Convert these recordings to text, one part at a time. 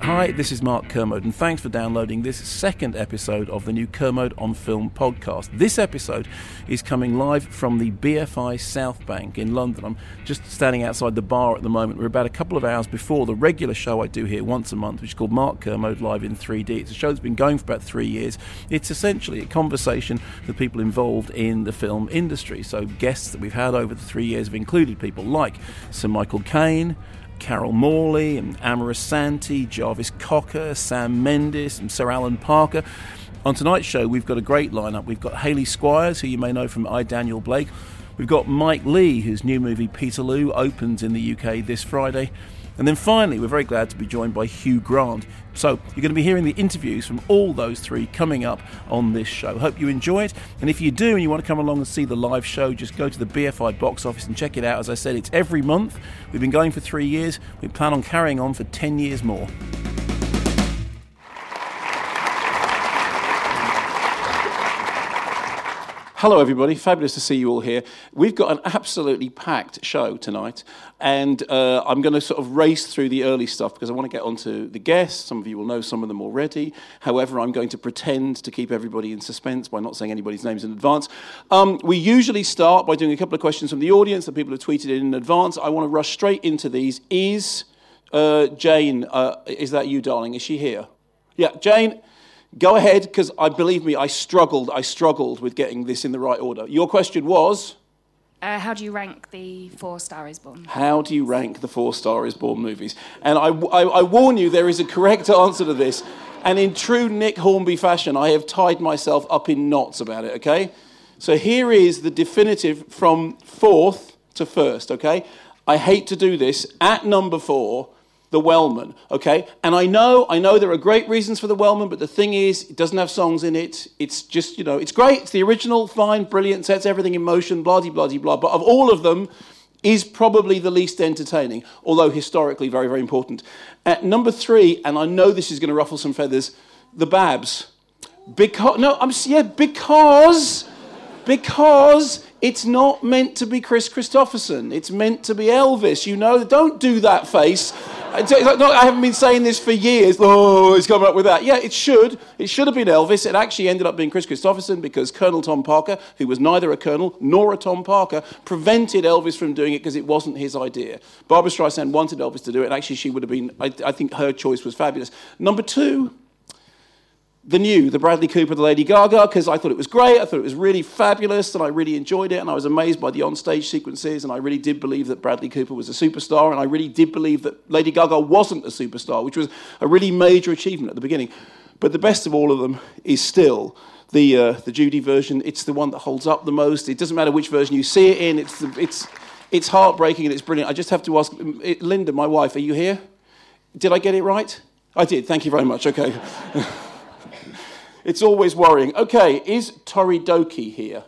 Hi, this is Mark Kermode, and thanks for downloading this second episode of the new Kermode on Film podcast. This episode is coming live from the BFI South Bank in London. I'm just standing outside the bar at the moment. We're about a couple of hours before the regular show I do here once a month, which is called Mark Kermode Live in 3D. It's a show that's been going for about three years. It's essentially a conversation with people involved in the film industry. So, guests that we've had over the three years have included people like Sir Michael Caine. Carol Morley and Amma Asante, Jarvis Cocker, Sam Mendes, and Sir Alan Parker. On tonight's show, we've got a great lineup. We've got Hayley Squires, who you may know from I Daniel Blake. We've got Mike Leigh, whose new movie Peterloo opens in the UK this Friday. And then finally, we're very glad to be joined by Hugh Grant. So, you're going to be hearing the interviews from all those three coming up on this show. Hope you enjoy it. And if you do and you want to come along and see the live show, just go to the BFI box office and check it out. As I said, it's every month. We've been going for three years. We plan on carrying on for 10 years more. Hello, everybody. Fabulous to see you all here. We've got an absolutely packed show tonight, and uh, I'm going to sort of race through the early stuff because I want to get onto the guests. Some of you will know some of them already. However, I'm going to pretend to keep everybody in suspense by not saying anybody's names in advance. Um, we usually start by doing a couple of questions from the audience that people have tweeted in advance. I want to rush straight into these. Is uh, Jane, uh, is that you, darling? Is she here? Yeah, Jane. Go ahead, because I believe me, I struggled. I struggled with getting this in the right order. Your question was Uh, how do you rank the four Star is Born? How do you rank the four Star is Born movies? And I, I, I warn you, there is a correct answer to this. And in true Nick Hornby fashion, I have tied myself up in knots about it, okay? So here is the definitive from fourth to first, okay? I hate to do this. At number four, the Wellman, okay? And I know, I know there are great reasons for the Wellman, but the thing is, it doesn't have songs in it. It's just, you know, it's great. It's the original, fine, brilliant, sets everything in motion, blah, blah, blah, blah. But of all of them, is probably the least entertaining, although historically very, very important. At number three, and I know this is going to ruffle some feathers, the Babs. Because, no, I'm, yeah, because, because it's not meant to be Kris Kristofferson. It's meant to be Elvis. You know, don't do that face. No, I haven't been saying this for years. Oh, he's coming up with that. Yeah, it should. It should have been Elvis. It actually ended up being Kris Kristofferson because Colonel Tom Parker, who was neither a colonel nor a Tom Parker, prevented Elvis from doing it because it wasn't his idea. Barbra Streisand wanted Elvis to do it, and actually, she would have been, I, I think her choice was fabulous. Number two, the new, the Bradley Cooper, the Lady Gaga, because I thought it was great. I thought it was really fabulous, and I really enjoyed it, and I was amazed by the onstage sequences, and I really did believe that Bradley Cooper was a superstar, and I really did believe that Lady Gaga wasn't a superstar, which was a really major achievement at the beginning. But the best of all of them is still the uh, the Judy version. It's the one that holds up the most. It doesn't matter which version you see it in. It's the, it's it's heartbreaking and it's brilliant. I just have to ask Linda, my wife, are you here? Did I get it right? I did. Thank you very much. Okay. It's always worrying. Okay, is Tori Doki here?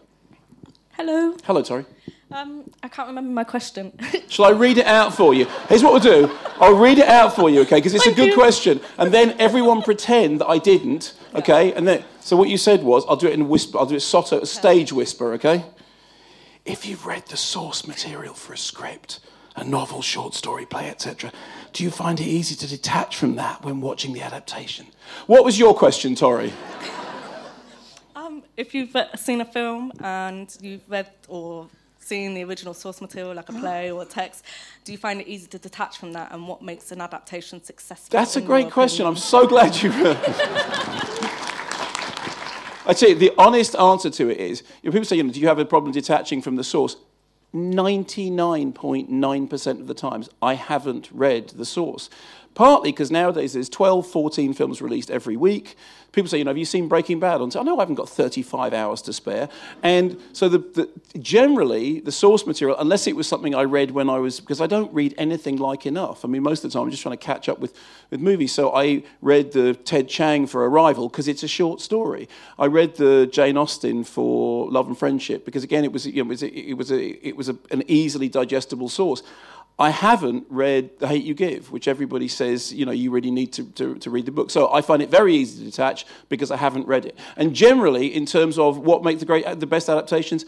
Hello. Hello, Tori. Um, I can't remember my question. Shall I read it out for you? Here's what we'll do. I'll read it out for you, okay? Because it's Thank a good you. question. And then everyone pretend that I didn't, okay? And then, so what you said was, I'll do it in a whisper. I'll do it sotto, stage whisper, okay? If you've read the source material for a script, a novel, short story, play, etc., do you find it easy to detach from that when watching the adaptation? What was your question, Tori? um, if you've uh, seen a film and you've read or seen the original source material, like a play or a text, do you find it easy to detach from that, and what makes an adaptation successful? That's a great question. opinion? I'm so glad you. I tell you, the honest answer to it is you know, people say, you know, do you have a problem detaching from the source? 99.9% of the times, I haven't read the source. Partly because nowadays there's 12, 14 films released every week. People say, you know, have you seen Breaking Bad? And I no, I haven't got 35 hours to spare. And so the, the, generally, the source material, unless it was something I read when I was, because I don't read anything like enough. I mean, most of the time I'm just trying to catch up with, with movies. So I read the Ted Chiang for Arrival because it's a short story. I read the Jane Austen for Love and Friendship because, again, it was, you know, it was, a, it was, a, it was a, an easily digestible source. I haven't read The Hate You Give, which everybody says, you know, you really need to, to, to, read the book. So I find it very easy to detach because I haven't read it. And generally, in terms of what makes the, great, the best adaptations,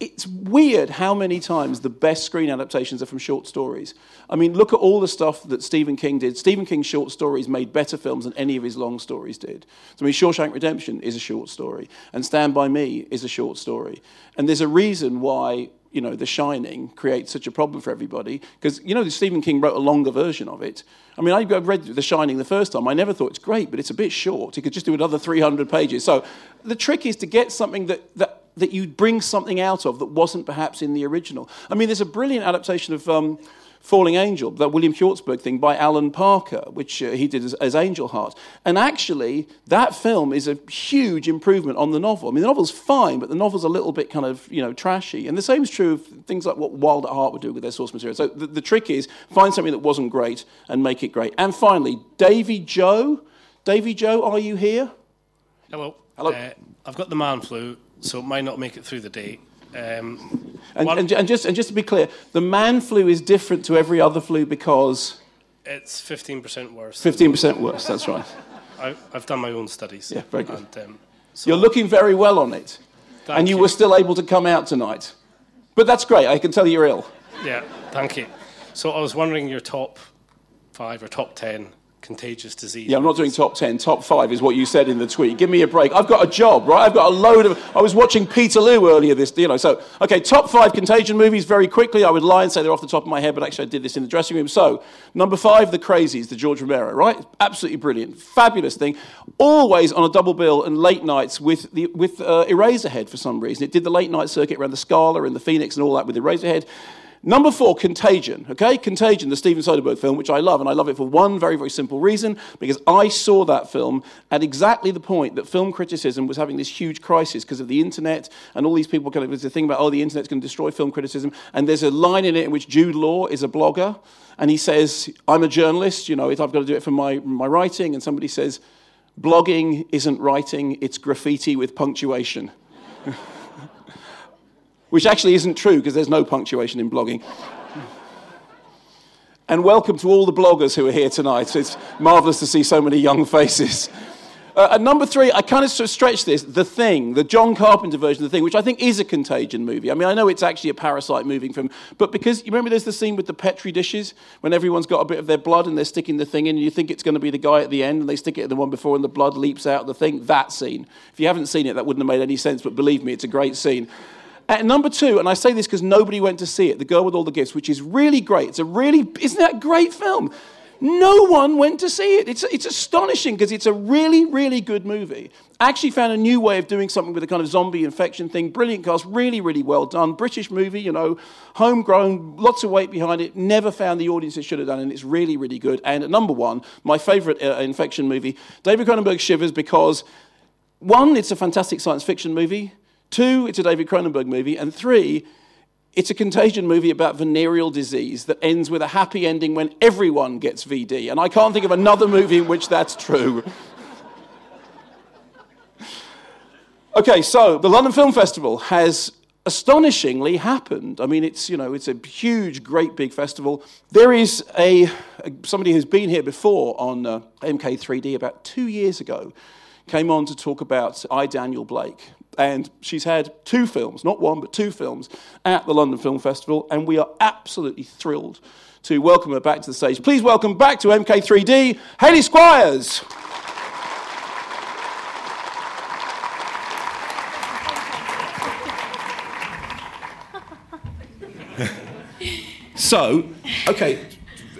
it's weird how many times the best screen adaptations are from short stories. I mean, look at all the stuff that Stephen King did. Stephen King's short stories made better films than any of his long stories did. So, I mean, Shawshank Redemption is a short story, and Stand By Me is a short story. And there's a reason why you know, The Shining creates such a problem for everybody because, you know, Stephen King wrote a longer version of it. I mean, I read The Shining the first time. I never thought it's great, but it's a bit short. He could just do another 300 pages. So the trick is to get something that, that, that you bring something out of that wasn't perhaps in the original. I mean, there's a brilliant adaptation of. Um, Falling Angel, that William Hjortsberg thing by Alan Parker, which uh, he did as, as, Angel Heart. And actually, that film is a huge improvement on the novel. I mean, the novel's fine, but the novel's a little bit kind of, you know, trashy. And the same is true of things like what Wild at Heart would do with their source material. So the, the trick is find something that wasn't great and make it great. And finally, Davy Joe. Davy Joe, are you here? Hello. Hello. Uh, I've got the man flu, so it might not make it through the day. Um, and, and, and, just, and just to be clear, the man flu is different to every other flu because. It's 15% worse. 15% worse, that's right. I, have done my own studies. Yeah, very good. And, um, so You're looking very well on it. and you, you, were still able to come out tonight. But that's great, I can tell you're ill. Yeah, thank you. So I was wondering your top five or top ten contagious disease. Yeah, I'm not doing top 10. Top 5 is what you said in the tweet. Give me a break. I've got a job, right? I've got a load of. I was watching Peterloo earlier this, you know. So, okay, top 5 contagion movies very quickly. I would lie and say they're off the top of my head, but actually I did this in the dressing room. So, number 5, The Crazies, the George Romero, right? Absolutely brilliant. Fabulous thing. Always on a double bill and late nights with, the, with uh, Eraserhead for some reason. It did the late night circuit around the Scala and the Phoenix and all that with Eraserhead. Number four, Contagion. Okay, Contagion, the Steven Soderbergh film, which I love, and I love it for one very, very simple reason because I saw that film at exactly the point that film criticism was having this huge crisis because of the internet and all these people kind of there's a thing about oh the internet's going to destroy film criticism, and there's a line in it in which Jude Law is a blogger, and he says I'm a journalist, you know, I've got to do it for my my writing, and somebody says blogging isn't writing, it's graffiti with punctuation which actually isn't true because there's no punctuation in blogging. and welcome to all the bloggers who are here tonight. It's marvelous to see so many young faces. Uh, and number three, I kind of sort of stretch this, The Thing, the John Carpenter version of The Thing, which I think is a contagion movie. I mean, I know it's actually a parasite moving from, but because, you remember there's the scene with the Petri dishes, when everyone's got a bit of their blood and they're sticking the thing in, and you think it's going to be the guy at the end, and they stick it in the one before, and the blood leaps out of the thing? That scene. If you haven't seen it, that wouldn't have made any sense, but believe me, it's a great scene. At number two, and I say this because nobody went to see it, The Girl with All the Gifts, which is really great. It's a really, isn't that a great film? No one went to see it. It's, it's astonishing because it's a really, really good movie. I actually found a new way of doing something with a kind of zombie infection thing. Brilliant cast, really, really well done. British movie, you know, homegrown, lots of weight behind it. Never found the audience it should have done, and it's really, really good. And at number one, my favorite uh, infection movie, David Cronenberg Shivers, because one, it's a fantastic science fiction movie. Two, it's a David Cronenberg movie. And three, it's a contagion movie about venereal disease that ends with a happy ending when everyone gets VD. And I can't think of another movie in which that's true. okay, so the London Film Festival has astonishingly happened. I mean, it's, you know, it's a huge, great big festival. There is a, somebody who's been here before on uh, MK3D about two years ago, came on to talk about I, Daniel Blake, and she's had two films, not one, but two films at the London Film Festival, and we are absolutely thrilled to welcome her back to the stage. Please welcome back to MK3D, Hayley Squires. So, okay.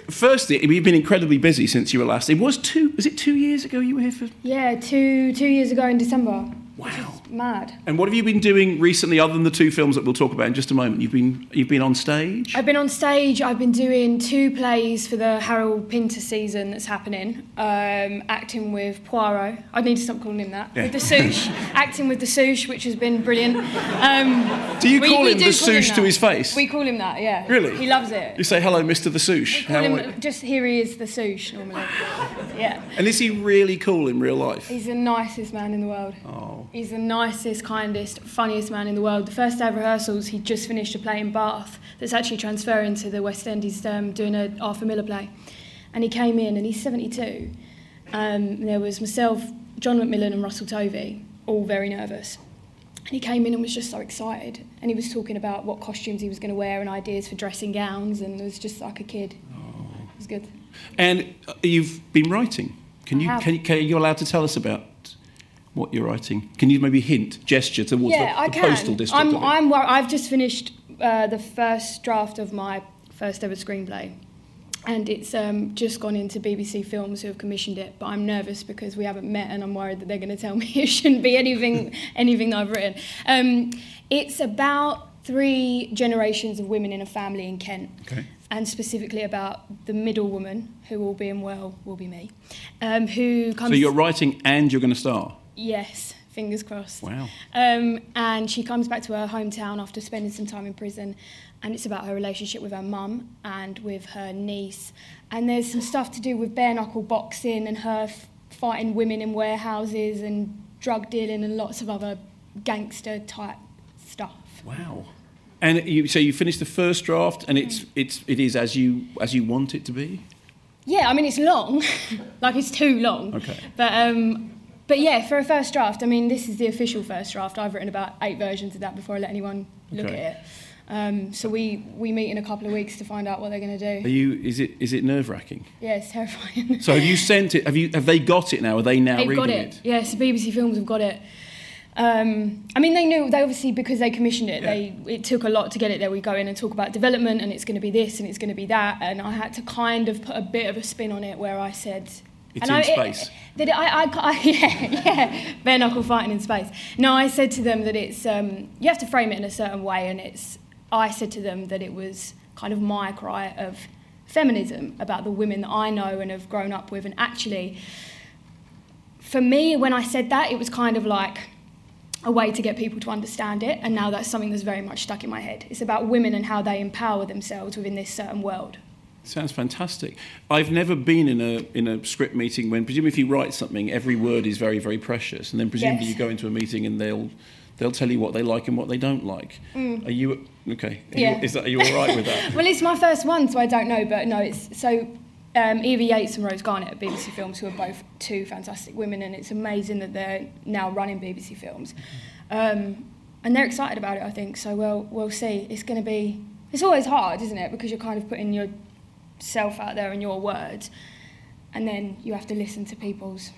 Firstly, you've been incredibly busy since you were last. It was two. Was it two years ago you were here for? Yeah, two two years ago in December. Wow. Mad. And what have you been doing recently, other than the two films that we'll talk about in just a moment? You've been you've been on stage. I've been on stage. I've been doing two plays for the Harold Pinter season that's happening. Um, acting with Poirot. I need to stop calling him that. Yeah. With the Souche. acting with the Souche, which has been brilliant. Um, Do you we- call we him the Souche to his face? We call him that. Yeah. Really? He loves it. You say hello, Mr. the Souche. How him, are just here he is, the Souche normally. Yeah. And is he really cool in real life? He's the nicest man in the world. Oh. He's the nicest, kindest, funniest man in the world. The first day of rehearsals, he just finished a play in Bath that's actually transferring to the West End. He's um, doing a Arthur Miller play. And he came in, and he's 72. Um, there was myself, John Macmillan, and Russell Tovey, all very nervous. And he came in and was just so excited. And he was talking about what costumes he was going to wear and ideas for dressing gowns, and it was just like a kid. It was good. And uh, you've been writing. Can you have. can, you- can you allowed to tell us about what you're writing? Can you maybe hint, gesture towards yeah, the, I the can. postal district? I'm? I'm, I've just finished uh, the first draft of my first ever screenplay. And it's um, just gone into BBC Films who have commissioned it. But I'm nervous because we haven't met and I'm worried that they're going to tell me it shouldn't be anything, anything that I've written. Um, it's about three generations of women in a family in Kent. Okay. And specifically about the middle woman, who all being well will be me, um, who comes. so you're writing and you're going to star. Yes, fingers crossed. Wow. Um, and she comes back to her hometown after spending some time in prison, and it's about her relationship with her mum and with her niece. And there's some stuff to do with bare knuckle boxing and her f- fighting women in warehouses and drug dealing and lots of other gangster type stuff. Wow. And you so you finished the first draft, and it's it's it is as you as you want it to be. Yeah, I mean it's long, like it's too long. Okay. But um, but yeah, for a first draft, I mean this is the official first draft. I've written about eight versions of that before I let anyone look Okay. at it. Um, so we we meet in a couple of weeks to find out what they're going to do. Are you is it is it nerve wracking? Yeah, it's terrifying. So have you sent it? Have you have they got it now? Are they now They've reading got it. Yes, BBC Films have got it. Um, I mean, they knew they obviously because they commissioned it. They it took a lot to get it there. We go in and talk about development, and it's going to be this and it's going to be that, and I had to kind of put a bit of a spin on it where I said. It's and in I, space. that I, I, I, yeah, yeah, bare knuckle fighting in space. No, I said to them that it's um, you have to frame it in a certain way, and it's. I said to them that it was kind of my cry of feminism about the women that I know and have grown up with, and actually, for me, when I said that, it was kind of like a way to get people to understand it, and now that's something that's very much stuck in my head. It's about women and how they empower themselves within this certain world. Sounds fantastic. I've never been in a in a script meeting when presumably if you write something, every word is very very precious, and then presumably Yes. you go into a meeting and they'll they'll tell you what they like and what they don't like. Mm. Are you okay? Are Yeah. You, is that are you all right with that? well, it's my first one, so I don't know, but no, it's so. Um, Eva Yates and Rose Garnett at BBC Films, who are both two fantastic women, and it's amazing that they're now running BBC Films, um, and they're excited about it. I think so. We'll we'll see. It's going to be. It's always hard, isn't it? Because you're kind of putting yourself out there and your words, and then you have to listen to people's.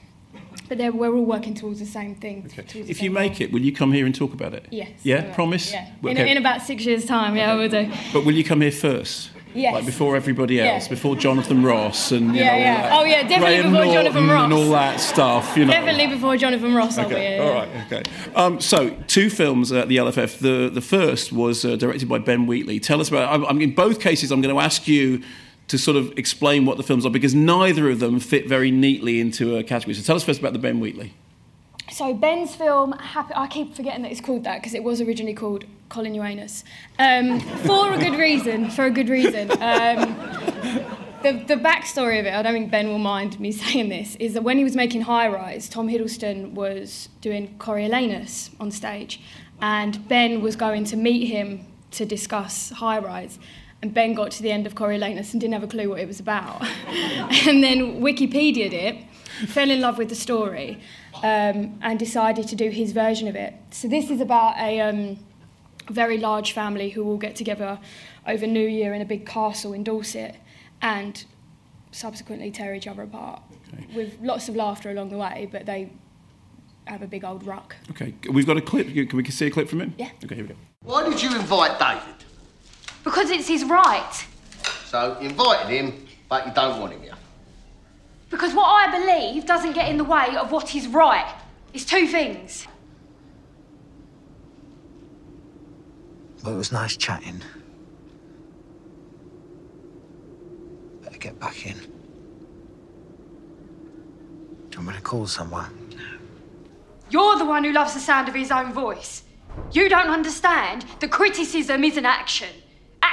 But we're all working towards the same thing. towards the If same you make it, will you come here and talk about it? Yes. Yeah, promise. Yeah. Well, In, in about six years' time, yeah, I will do. But will you come here first? Yes. Like before everybody else, Yeah. before Jonathan Ross and you Yeah, know, yeah. all that. Oh, yeah, definitely Graham before Norton Jonathan Ross. and all that stuff. You know. Definitely before Jonathan Ross, Okay, all right, okay. Um, so, two films at the LFF. The the first was uh, directed by Ben Wheatley. Tell us about. I, I mean, in both cases, I'm going to ask you to sort of explain what the films are because neither of them fit very neatly into a category. So, tell us first about the Ben Wheatley. So Ben's film, Happy, I keep forgetting that it's called that because it was originally called Colin Uranus. Um, for a good reason, for a good reason. Um, the, the backstory of it, I don't think Ben will mind me saying this, is that when he was making High Rise, Tom Hiddleston was doing Coriolanus on stage, and Ben was going to meet him to discuss High Rise. And Ben got to the end of Coriolanus and didn't have a clue what it was about. and then Wikipedia'd it, fell in love with the story, um, and decided to do his version of it. So this is about a um, very large family who all get together over New Year in a big castle in Dorset and subsequently tear each other apart with lots of laughter along the way, but they have a big old ruck. Okay, we've got a clip. Can we see a clip from him? Yeah. Okay, here we go. Why did you invite David? Because it's his right. So you invited him, but you don't want him here. Because what I believe doesn't get in the way of what is right. It's two things. Well, it was nice chatting. Better get back in. Do you want me to call someone? You're the one who loves the sound of his own voice. You don't understand that criticism isn't action.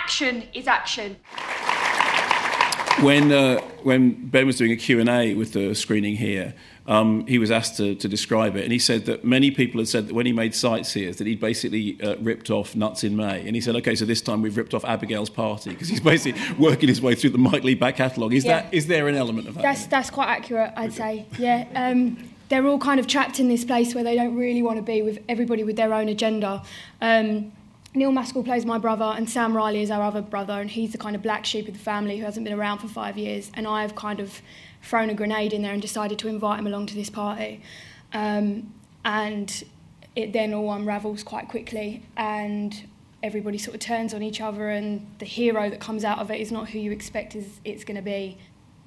Action is action. when uh, when Ben was doing a Q&A with the screening here, um, he was asked to, to describe it, and he said that many people had said that when he made Sightseers that he'd basically uh, ripped off Nuts in May, and he said, okay, so this time we've ripped off Abigail's Party because he's basically working his way through the Mike Leigh back catalogue. Is Yeah. that is there an element of that? That's that's quite accurate, I'd say. Yeah. Um, they're all kind of trapped in this place where they don't really want to be with everybody with their own agenda. Um, Neil Maskell plays my brother, and Sam Riley is our other brother, and he's the kind of black sheep of the family who hasn't been around for five years. And I've kind of thrown a grenade in there and decided to invite him along to this party. Um, and it then all unravels quite quickly, and everybody sort of turns on each other, and the hero that comes out of it is not who you expect is it's going to be.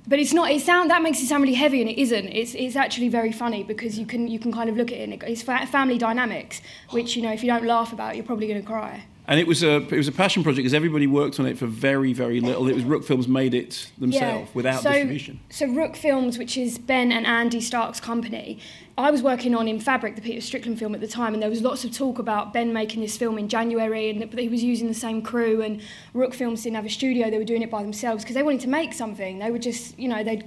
But it's not. It sound that makes it sound really heavy, and it isn't. It's it's actually very funny because you can you can kind of look at it. and it- It's family dynamics, which you know if you don't laugh about, you're probably going to cry. And it was a it was a passion project because everybody worked on it for very very little. It was Rook Films made it themselves without so, distribution. So Rook Films, which is Ben and Andy Stark's company, I was working on in Fabric, the Peter Strickland film at the time, and there was lots of talk about Ben making this film in January, and that he was using the same crew. And Rook Films didn't have a studio; they were doing it by themselves because they wanted to make something. They were just, you know, they.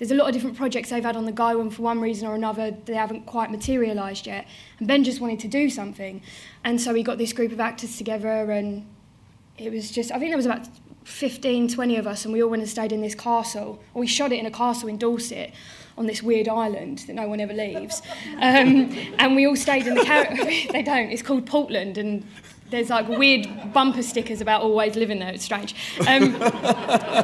There's a lot of different projects they've had on the go, and for one reason or another, they haven't quite materialised yet. And Ben just wanted to do something, and so we got this group of actors together, and it was just I think there was about 15 20 of us and we all went and stayed in this castle. Or we shot it in a castle in Dorset on this weird island that no one ever leaves. Um, and we all stayed in the car- they don't it's called Portland and there's like weird bumper stickers about always living there it's strange. Um,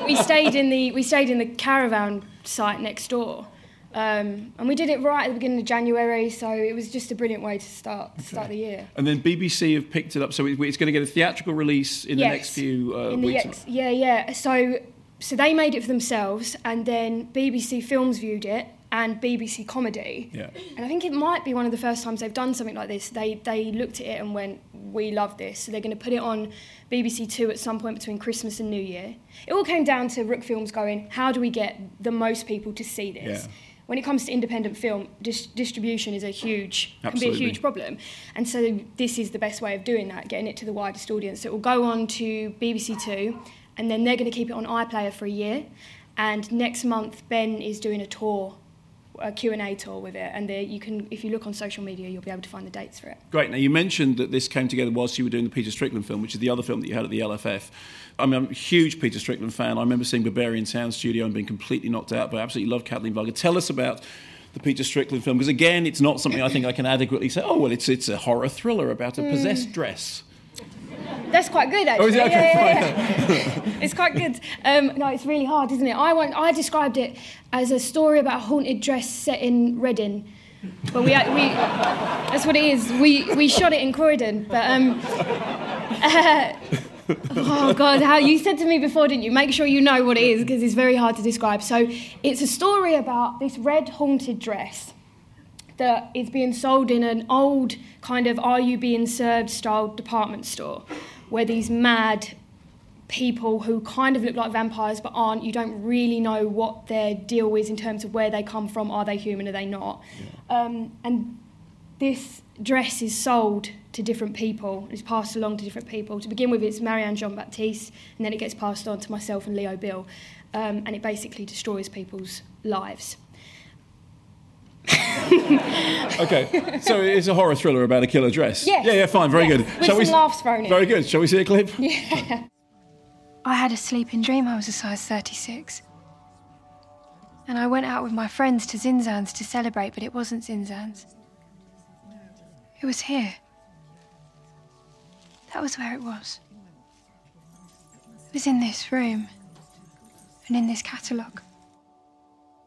we stayed in the we stayed in the caravan site next door um, and we did it right at the beginning of January so it was just a brilliant way to start start the year And then BBC have picked it up, so it's going to get a theatrical release in the next few uh, in the weeks. ex- yeah, yeah. So, so they made it for themselves, and then BBC Films viewed it, and BBC Comedy. Yeah. And I think it might be one of the first times they've done something like this. They they looked at it and went, "We love this." So they're going to put it on BBC Two at some point between Christmas and New Year. It all came down to Rook Films going, "How do we get the most people to see this?" Yeah. When it comes to independent film, dis- distribution is a huge can be a huge problem, and so this is the best way of doing that, getting it to the widest audience. So it will go on to BBC Two, and then they're going to keep it on iPlayer for a year. And next month, Ben is doing a tour, a Q and A tour with it, and there you can, if you look on social media, you'll be able to find the dates for it. Great. Now, you mentioned that this came together whilst you were doing the Peter Strickland film, which is the other film that you had at the LFF. I mean, I'm a huge Peter Strickland fan. I remember seeing Berberian Sound Studio and being completely knocked out, but I absolutely love Katalin Varga. Tell us about the Peter Strickland film, because again, it's not something I think I can adequately say, oh, well, it's, it's a horror thriller about a Mm. possessed dress. That's quite good, actually. Oh, is it? Okay, yeah, yeah, yeah. it's quite good. Um, no, it's really hard, isn't it? I want, I described it as a story about a haunted dress set in Reading. But we, we that's what it is. We, we shot it in Croydon, but um, uh, oh god, how you said to me before, didn't you? Make sure you know what it is because it's very hard to describe. So it's a story about this red haunted dress that is being sold in an old kind of are you being served style department store where these mad people who kind of look like vampires but aren't you don't really know what their deal is in terms of where they come from. Are they human? Are they not? Um, and this dress is sold to different people. It's passed along to different people. To begin with it's marianne jean baptiste and then it gets passed on to myself and leo bill. Um, and it basically destroys people's lives Okay, so it's a horror thriller about a killer dress. Yes. Yeah, yeah, fine, very Yes. good. With Shall we some s- laughs thrown in. Very good. Shall we see a clip? Yeah. I had a sleeping dream I was a size 36. And I went out with my friends to Zinzan's to celebrate, but it wasn't Zinzan's. It was here. That was where it was. It was in this room and in this catalogue.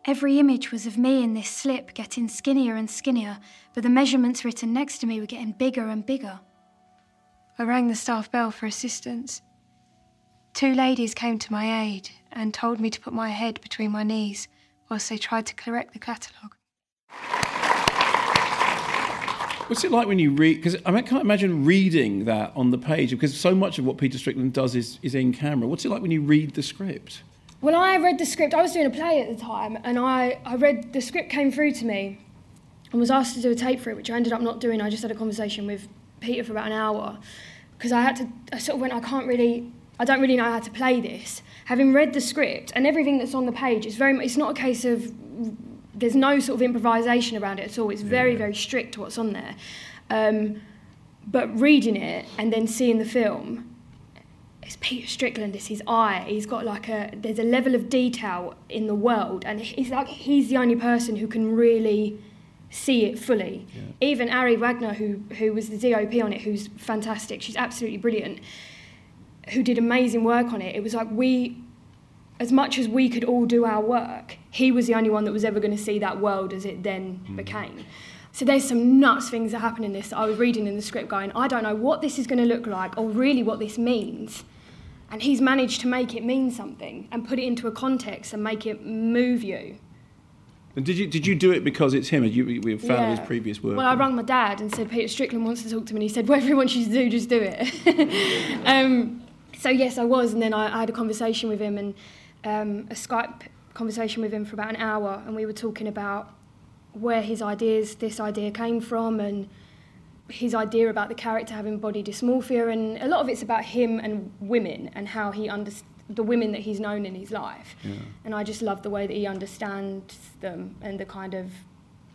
Every image was of me in this slip, getting skinnier and skinnier, but the measurements written next to me were getting bigger and bigger. I rang the staff bell for assistance. Two ladies came to my aid and told me to put my head between my knees whilst they tried to correct the catalogue. What's it like when you read? Because I, can't imagine reading that on the page because so much of what Peter Strickland does is, is in camera. What's it like when you read the script? When I read the script, I was doing a play at the time, and I, I read the script came through to me and was asked to do a tape for it, which I ended up not doing. I just had a conversation with Peter for about an hour because I had to. I sort of went, I can't really, I don't really know how to play this. Having read the script and everything that's on the page, it's very. It's not a case of there's no sort of improvisation around it at all. It's very, very strict what's on there. Um, but reading it and then seeing the film, it's Peter Strickland. It's his eye. He's got like a. There's a level of detail in the world, and he's like he's the only person who can really see it fully. Yeah. Even Ari Wegner, who who was the DOP on it, who's fantastic. She's absolutely brilliant. Who did amazing work on it. It was like we as much as we could all do our work, he was the only one that was ever going to see that world as it then mm. became. So there's some nuts things that happen in this that I was reading in the script going, I don't know what this is going to look like or really what this means. And he's managed to make it mean something and put it into a context and make it move you. And did you did you do it because it's him? You we were a fan yeah. of his previous work. Well, I rang my dad and said Peter Strickland wants to talk to me. and He said whatever he wants you to do, just do it. um, so yes, I was, and then I, I had a conversation with him, and um, a Skype conversation with him for about an hour, and we were talking about where his ideas, this idea came from, and his idea about the character having body dysmorphia, and a lot of it's about him and women and how he understands the women that he's known in his life. Yeah. And I just love the way that he understands them and the kind of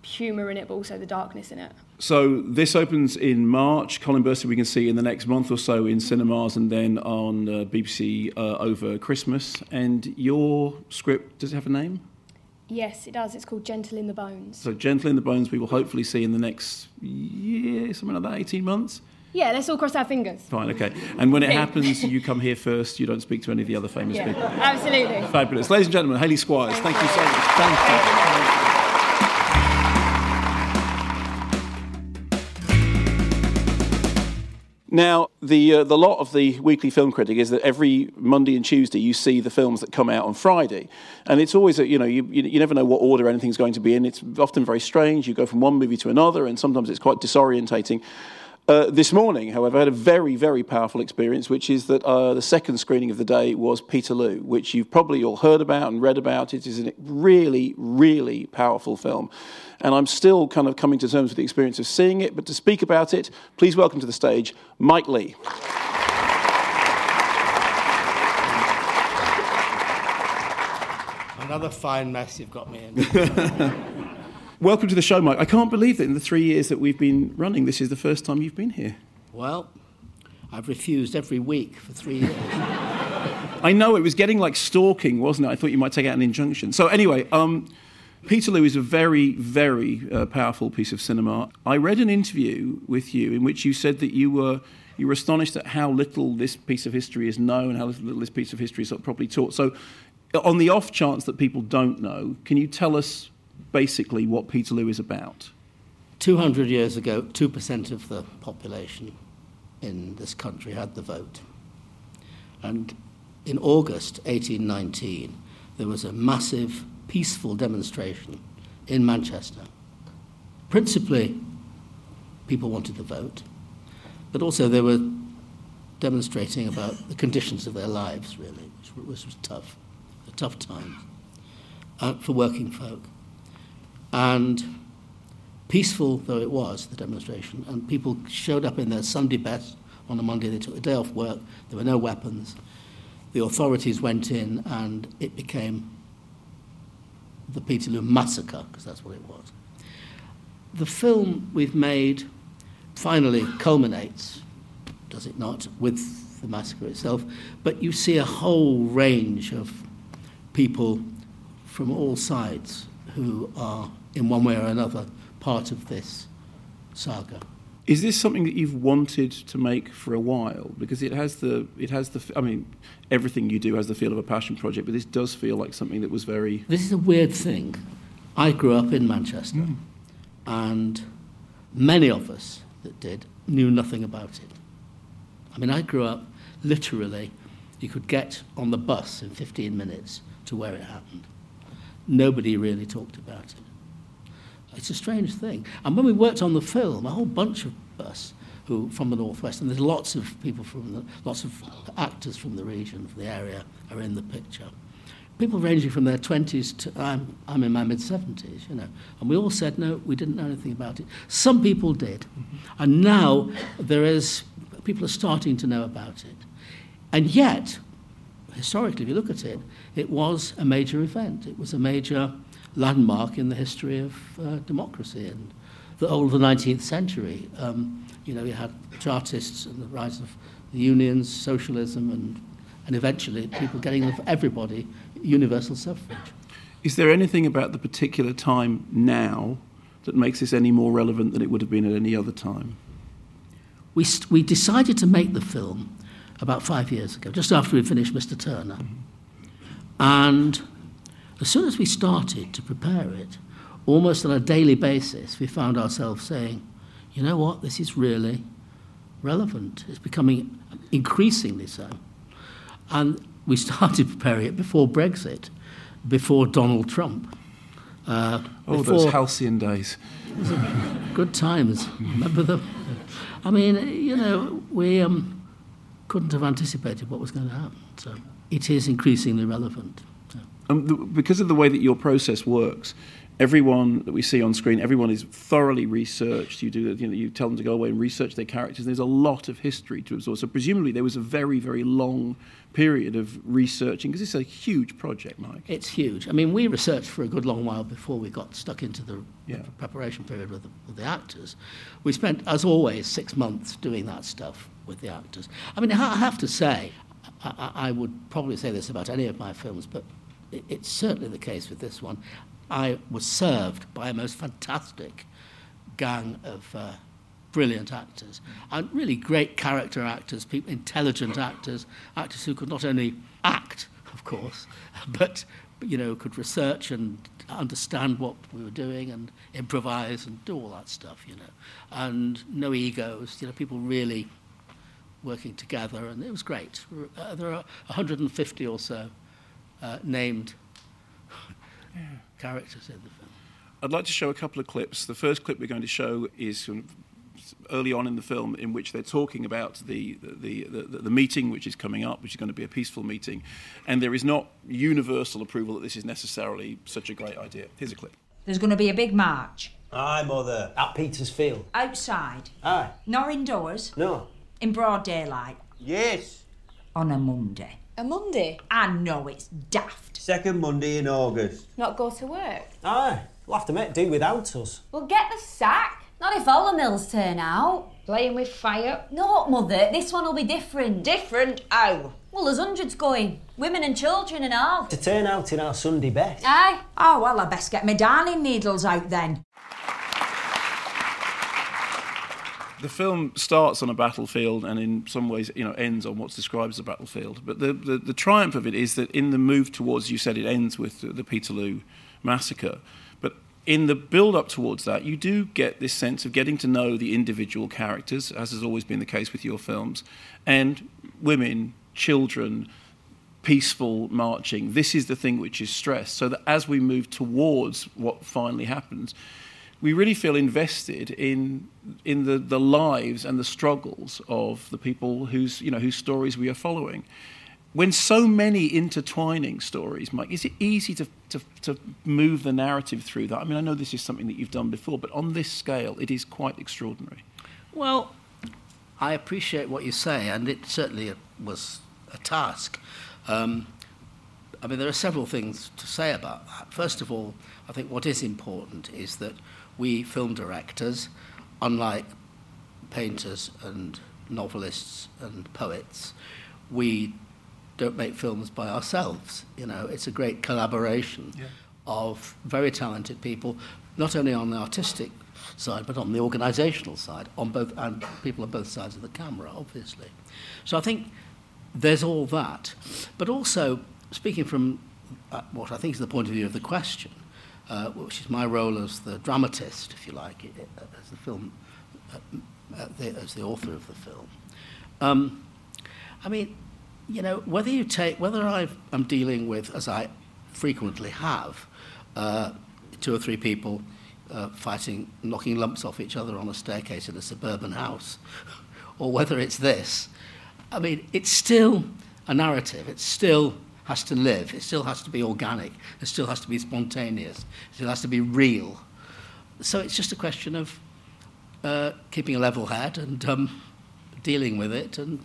humour in it, but also the darkness in it. So this opens in March. Colin Burstead we can see in the next month or so in cinemas and then on uh, BBC uh, over Christmas. And your script, does it have a name? Yes, it does. It's called Gentle in the Bones. So Gentle in the Bones we will hopefully see in the next year, something like that, 18 months? Yeah, let's all cross our fingers. Fine, okay. And when it happens, you come here first. You don't speak to any of the other famous yeah, people. Absolutely. Fabulous. Ladies and gentlemen, Hayley Squires, thank, thank you so much. Thank, thank you. Now, the, uh, the lot of the Weekly Film Critic is that every Monday and Tuesday you see the films that come out on Friday. And it's always, a, you know, you, you, you never know what order anything's going to be in. It's often very strange. You go from one movie to another, and sometimes it's quite disorientating. Uh, this morning, however, I had a very, very powerful experience, which is that uh, the second screening of the day was Peterloo, which you've probably all heard about and read about. It is a really, really powerful film. And I'm still kind of coming to terms with the experience of seeing it. But to speak about it, please welcome to the stage Mike Leigh. Another fine mess you've got me in. Welcome to the show, Mike. I can't believe that in the three years that we've been running, this is the first time you've been here. Well, I've refused every week for three years. I know it was getting like stalking, wasn't it? I thought you might take out an injunction. So anyway, um, Peterloo is a very, very uh, powerful piece of cinema. I read an interview with you in which you said that you were you were astonished at how little this piece of history is known, how little this piece of history is properly taught. So, on the off chance that people don't know, can you tell us basically what Peterloo is about? 200 years ago, 2% of the population in this country had the vote. And in August 1819, there was a massive peaceful demonstration in Manchester. Principally, people wanted the vote, but also they were demonstrating about the conditions of their lives, really, which was, was tough, a tough time uh, for working folk. And peaceful though it was, the demonstration, and people showed up in their Sunday best on a Monday, they took a day off work, there were no weapons. The authorities went in and it became the Peterloo Massacre, because that's what it was. The film we've made finally culminates, does it not, with the massacre itself, but you see a whole range of people from all sides who are in one way or another, part of this saga. Is this something that you've wanted to make for a while? Because it has the, it has the. I mean, everything you do has the feel of a passion project, but this does feel like something that was very. This is a weird thing. I grew up in Manchester, mm. and many of us that did knew nothing about it. I mean, I grew up literally you could get on the bus in 15 minutes to where it happened. Nobody really talked about it. It's a strange thing. And when we worked on the film, a whole bunch of us who from the northwest, and there's lots of people from the, lots of actors from the region, from the area, are in the picture. People ranging from their 20s to I'm, I'm in my mid 70s, you know, and we all said no, we didn't know anything about it. Some people did, mm-hmm. and now there is people are starting to know about it, and yet, historically, if you look at it, it was a major event. It was a major landmark in the history of uh, democracy and the whole of the 19th century. Um, you know, you had Chartists and the rise of the unions, socialism, and, and eventually people getting everybody universal suffrage. Is there anything about the particular time now that makes this any more relevant than it would have been at any other time? We, st- we decided to make the film about five years ago, just after we finished Mr. Turner. Mm-hmm. And as soon as we started to prepare it, almost on a daily basis, we found ourselves saying, you know what, this is really relevant. It's becoming increasingly so. And we started preparing it before Brexit, before Donald Trump. Uh, oh, those halcyon days. good times. Remember them? I mean, you know, we um, couldn't have anticipated what was going to happen. So it is increasingly relevant. Um, the, because of the way that your process works, everyone that we see on screen, everyone is thoroughly researched. You do, you know, you tell them to go away and research their characters. There's a lot of history to absorb. So presumably there was a very, very long period of researching because it's a huge project, Mike. It's huge. I mean, we researched for a good long while before we got stuck into the yeah. preparation period with the, with the actors. We spent, as always, six months doing that stuff with the actors. I mean, I have to say, I, I would probably say this about any of my films, but it's certainly the case with this one. I was served by a most fantastic gang of uh, brilliant actors and really great character actors, people, intelligent actors, actors who could not only act, of course, but you know could research and understand what we were doing and improvise and do all that stuff, you know, and no egos, you know, people really working together, and it was great. Uh, there are 150 or so uh, named yeah. characters in the film. I'd like to show a couple of clips. The first clip we're going to show is early on in the film in which they're talking about the, the, the, the, meeting which is coming up, which is going to be a peaceful meeting, and there is not universal approval that this is necessarily such a great idea. Here's a clip. There's going to be a big march. Aye, Mother. At Petersfield. Outside. Aye. Not indoors. No. In broad daylight. Yes. On a Monday. A Monday? I know it's daft. Second Monday in August. Not go to work? Aye. We'll have to make do without us. We'll get the sack. Not if all the mills turn out. Playing with fire? No, Mother. This one will be different. Different? How? Well, there's hundreds going. Women and children and all. To turn out in our Sunday best. Aye. Oh, well, I best get my darning needles out then. The film starts on a battlefield and in some ways you know ends on what's described as a battlefield. But the, the, the triumph of it is that in the move towards you said it ends with the, the Peterloo massacre. But in the build up towards that you do get this sense of getting to know the individual characters as has always been the case with your films and women children peaceful marching. This is the thing which is stressed. So that as we move towards what finally happens we really feel invested in in the, the lives and the struggles of the people whose you know whose stories we are following. When so many intertwining stories, Mike, is it easy to, to, to move the narrative through that? I mean, I know this is something that you've done before, but on this scale, it is quite extraordinary. Well, I appreciate what you say, and it certainly was a task. Um, I mean, there are several things to say about that. First of all, I think what is important is that we film directors, unlike painters and novelists and poets, we don't make films by ourselves. You know, it's a great collaboration yeah. of very talented people, not only on the artistic side, but on the organisational side, on both and people on both sides of the camera, obviously. So I think there's all that, but also speaking from uh, what I think is the point of view of the question, uh, which is my role as the dramatist, if you like, as the film, uh, the, as the author of the film. Um, I mean, you know, whether you take, whether I've, I'm dealing with, as I frequently have, uh, two or three people uh, fighting, knocking lumps off each other on a staircase in a suburban house, or whether it's this, I mean, it's still a narrative. It's still has to live. It still has to be organic. It still has to be spontaneous. It still has to be real. So it's just a question of uh, keeping a level head and um, dealing with it and,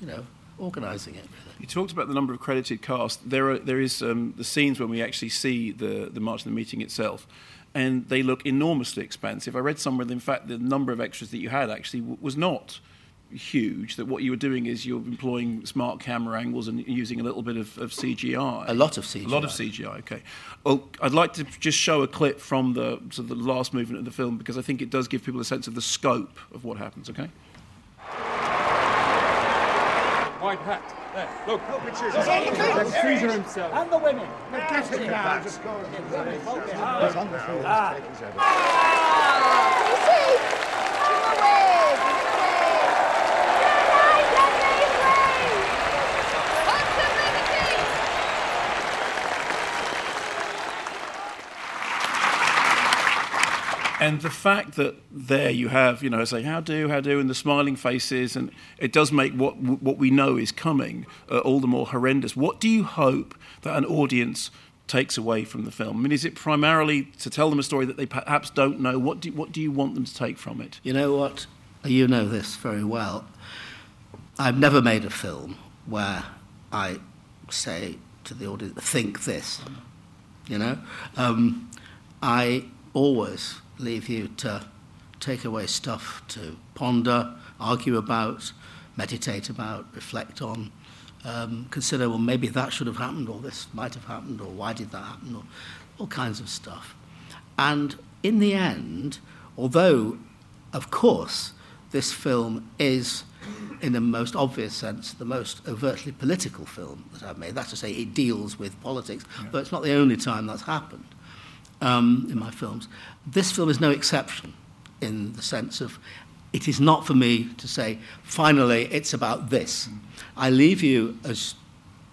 you know, organising it. You talked about the number of credited cast. There, are, there is um, the scenes when we actually see the, the March of the Meeting itself, and they look enormously expansive. I read somewhere that, in fact, the number of extras that you had actually w- was not huge. That what you were doing is you're employing smart camera angles and using a little bit of, of CGI. A lot of CGI. A lot of CGI. Okay. Well, I'd like to just show a clip from the sort of the last movement of the film because I think it does give people a sense of the scope of what happens. Okay. White hat. There, look. Help it, Look, Caesar. Caesar himself. And the women. Get him down. Just go. And the fact that there you have, you know, say how do, how do, and the smiling faces, and it does make what what we know is coming uh, all the more horrendous. What do you hope that an audience takes away from the film? I mean, is it primarily to tell them a story that they perhaps don't know? What do what do you want them to take from it? You know what? You know this very well. I've never made a film where I say to the audience, think this. You know? Um, I always leave you to take away stuff to ponder, argue about, meditate about, reflect on, um, consider, well, maybe that should have happened, or this might have happened, or why did that happen, or all kinds of stuff. And in the end, although, of course, this film is, in the most obvious sense, the most overtly political film that I've made. That's to say, it deals with politics, yeah. but it's not the only time that's happened um, in my films. This film is no exception in the sense of it is not for me to say, finally, it's about this. I leave you, as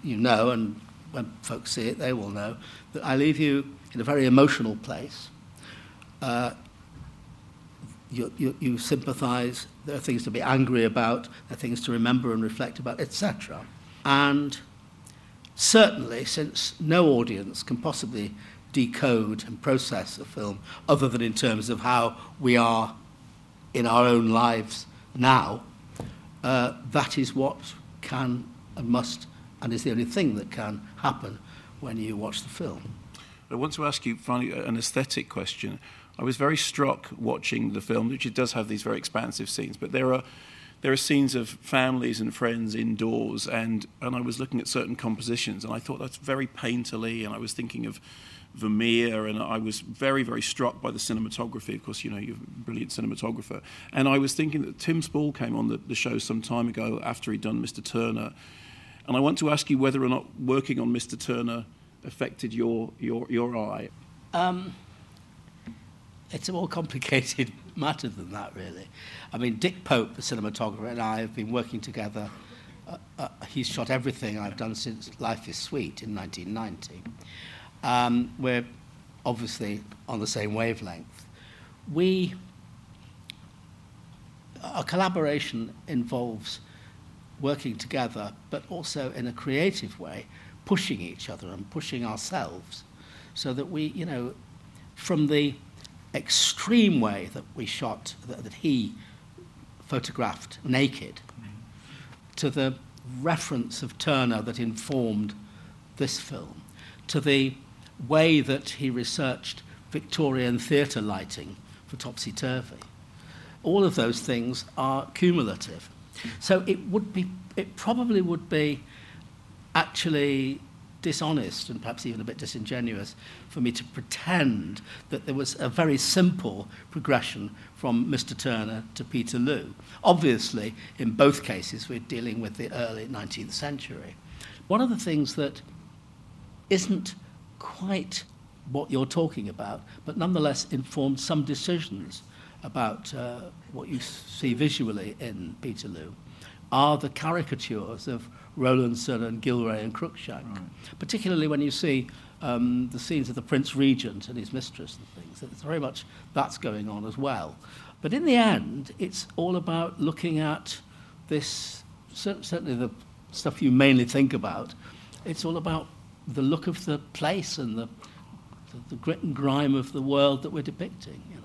you know, and when folks see it, they will know, that I leave you in a very emotional place. Uh, you, you, you sympathize, there are things to be angry about, there are things to remember and reflect about, etc. And certainly, since no audience can possibly decode and process a film other than in terms of how we are in our own lives now, uh, that is what can and must and is the only thing that can happen when you watch the film. I want to ask you finally an aesthetic question. I was very struck watching the film, which it does have these very expansive scenes, but there are there are scenes of families and friends indoors, and and I was looking at certain compositions, and I thought that's very painterly, and I was thinking of Vermeer, and I was very, very struck by the cinematography. Of course, you know, you're a brilliant cinematographer. And I was thinking that Tim Spall came on the, the show some time ago after he'd done Mr. Turner. And I want to ask you whether or not working on Mr. Turner affected your, your, your eye. Um, it's a more complicated matter than that, really. I mean, Dick Pope, the cinematographer, and I have been working together. Uh, uh, he's shot everything I've done since Life is Sweet in 1990 um, we're obviously on the same wavelength. We, our collaboration involves working together, but also in a creative way, pushing each other and pushing ourselves, so that we, you know, from the extreme way that we shot, that, that he photographed naked, to the reference of Turner that informed this film, to the way that he researched Victorian theatre lighting for Topsy Turvy. All of those things are cumulative. So it would be, it probably would be actually dishonest and perhaps even a bit disingenuous for me to pretend that there was a very simple progression from Mr. Turner to Peterloo. Obviously, in both cases, we're dealing with the early 19th century. One of the things that isn't quite what you're talking about, but nonetheless informed some decisions about uh, what you see visually in Peterloo, are the caricatures of Rowlandson and Gillray and Cruikshank. Particularly when you see um, the scenes of the Prince Regent and his mistress and things. It's very much that's going on as well. But in the end, it's all about looking at this, certainly the stuff you mainly think about. It's all about the look of the place and the, the, the grit and grime of the world that we're depicting. You know.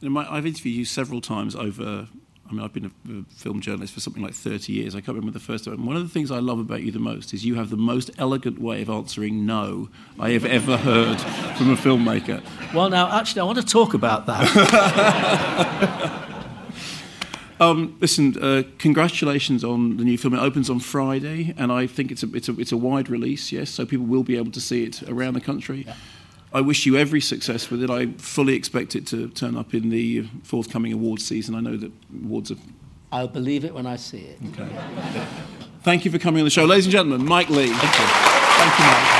You know, my, I've interviewed you several times over. I mean, I've been a, a film journalist for something like 30 years. I can't remember the first time. One of the things I love about you the most is you have the most elegant way of answering no I have ever heard from a filmmaker. Well, now, actually, I want to talk about that. Um, listen, uh, congratulations on the new film. It opens on Friday, and I think it's a, it's, a, it's a wide release, yes, so people will be able to see it around the country. I wish you every success with it. I fully expect it to turn up in the forthcoming awards season. I know that awards are. I'll believe it when I see it. Okay. Thank you for coming on the show. Ladies and gentlemen, Mike Leigh. Thank you. Thank you, Mike.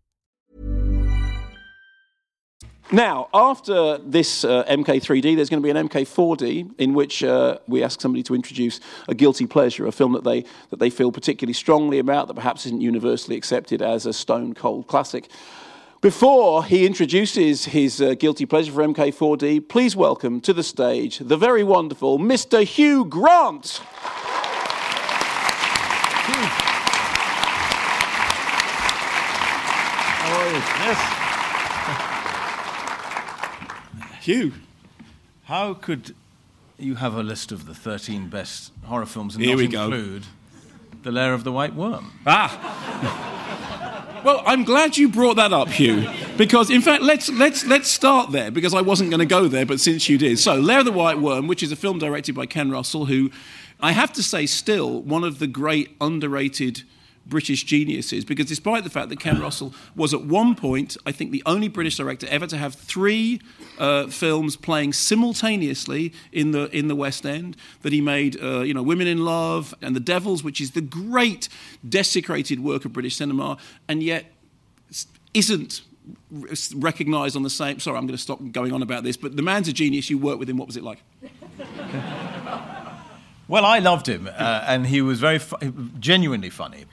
Now, after this uh, MK3D, there's going to be an MK4D in which uh, we ask somebody to introduce a guilty pleasure, a film that they that they feel particularly strongly about, that perhaps isn't universally accepted as a stone cold classic. Before he introduces his uh, guilty pleasure for MK4D, please welcome to the stage the very wonderful Mr. Hugh Grant. How are you? Yes. Hugh. How could you have a list of the 13 best horror films and Here not we go. include The Lair of the White Worm? Ah. well, I'm glad you brought that up, Hugh, because in fact, let's let's let's start there because I wasn't going to go there, but since you did, so Lair of the White Worm, which is a film directed by Ken Russell, who I have to say, still one of the great underrated. British geniuses, because despite the fact that Ken Russell was at one point, I think, the only British director ever to have three uh, films playing simultaneously in the in the West End, that he made, uh, you know, Women in Love and The Devils, which is the great desecrated work of British cinema, and yet isn't recognised on the same. Sorry, I'm going to stop going on about this, but the man's a genius. You worked with him. What was it like? Well, I loved him, uh, and he was very fu- genuinely funny.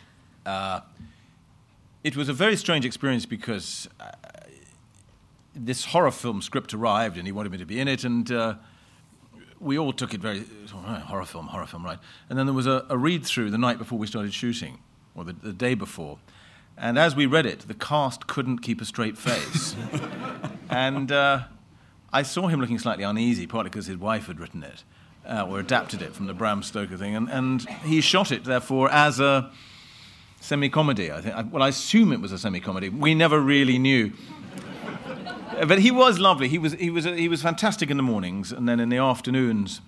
Uh, it was a very strange experience because uh, this horror film script arrived, and he wanted me to be in it, and uh, we all took it very oh, horror film, horror film, right? And then there was a, a read through the night before we started shooting, or the, the day before. And as we read it, the cast couldn't keep a straight face. and uh, I saw him looking slightly uneasy, partly because his wife had written it, uh, or adapted it from the Bram Stoker thing. And, and he shot it, therefore, as a semi comedy. I think. Well, I assume it was a semi comedy. We never really knew. But he was lovely. He was, he, was, he was fantastic in the mornings, and then in the afternoons,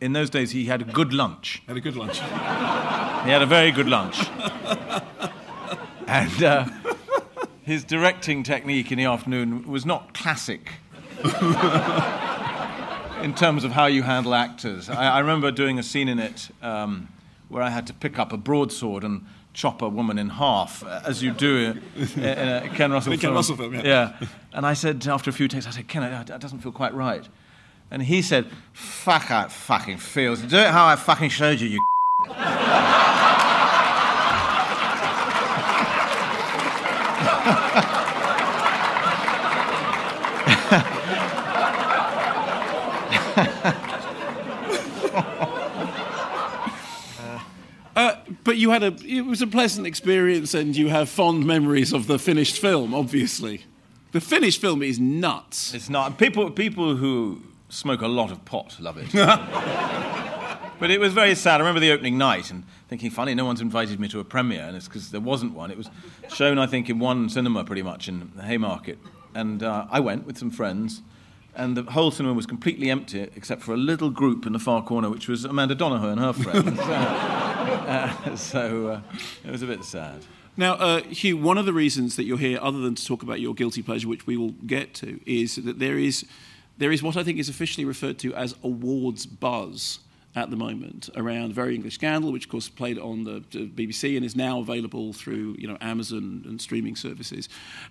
in those days, he had a good lunch. Had a good lunch. He had a very good lunch. and uh, his directing technique in the afternoon was not classic in terms of how you handle actors. I, I remember doing a scene in it um, where I had to pick up a broadsword and chop a woman in half, uh, as you do in, in a Ken Russell In a Ken film. Russell film, yeah. And I said, after a few takes, I said, Ken, that that doesn't feel quite right. And he said, fuck how it fucking feels. Do it how I fucking showed you, you But you had a it was a pleasant experience, and you have fond memories of the finished film. Obviously, the finished film is nuts. It's not. People, people who smoke a lot of pot love it. but it was very sad. I remember the opening night and thinking, funny, no one's invited me to a premiere, and it's because there wasn't one. It was shown, I think, in one cinema pretty much in the Haymarket. And uh, I went with some friends, and the whole cinema was completely empty except for a little group in the far corner, which was Amanda Donohoe and her friends. so uh, so uh, it was a bit sad. Now, uh, Hugh, one of the reasons that you're here, other than to talk about your guilty pleasure, which we will get to, is that there is there is what I think is officially referred to as awards buzz at the moment around Very English Scandal, which of course played on the, the BBC and is now available through you know Amazon and streaming services,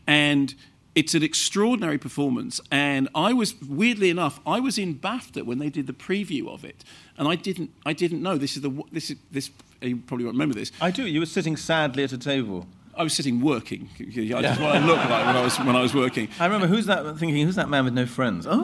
and it's an extraordinary performance. And I was weirdly enough, I was in BAFTA when they did the preview of it, and I didn't I didn't know this is the this is this uh, you probably won't remember this. I do. You were sitting sadly at a table. I was sitting working. I just what I looked like when I was when I was working. I remember who's that thinking, who's that man with no friends? Oh.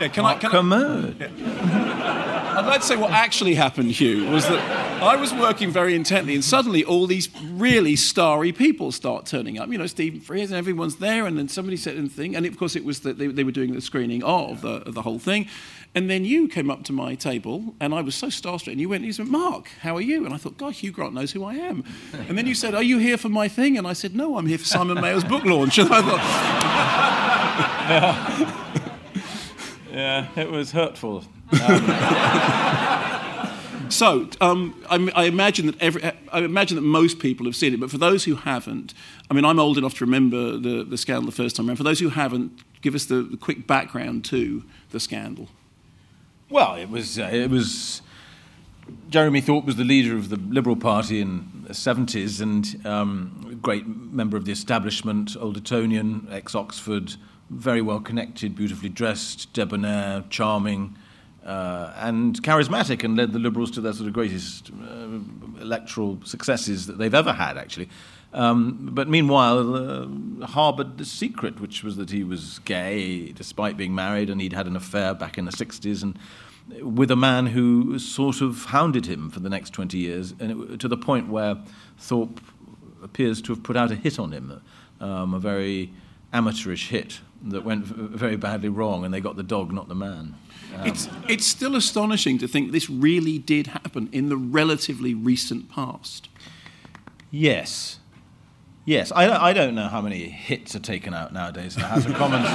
Yeah, can I, can I Kermode. I'd like to say what actually happened, Hugh, was that I was working very intently, and suddenly all these really starry people start turning up. You know, Stephen Frears and everyone's there, and then somebody said a thing, and of course it was that they, they were doing the screening of the, of the whole thing. And then you came up to my table, and I was so starstruck. And you went, you said, Mark, how are you? And I thought, God, Hugh Grant knows who I am. And then you said, Are you here for my thing? And I said, No, I'm here for Simon Mayo's book launch. And I thought, Yeah, it was hurtful. Um, So um, I, I, imagine that every, I imagine that most people have seen it, but for those who haven't, I mean, I'm old enough to remember the, the scandal the first time around. For those who haven't, give us the, the quick background to the scandal. Well, it was uh, it was Jeremy Thorpe was the leader of the Liberal Party in the 70s and um, a great member of the establishment, old Etonian, ex Oxford, very well connected, beautifully dressed, debonair, charming uh, and charismatic and led the Liberals to their sort of greatest uh, electoral successes that they've ever had, actually. Um, but meanwhile, uh, harboured the secret, which was that he was gay despite being married, and he'd had an affair back in the 60s, and with a man who sort of hounded him for the next 20 years, and it, to the point where Thorpe appears to have put out a hit on him, um, a very amateurish hit that went very badly wrong, and they got the dog, not the man. Um, it's, it's still astonishing to think this really did happen in the relatively recent past. Yes. Yes. I, I don't know how many hits are taken out nowadays in the House of Commons.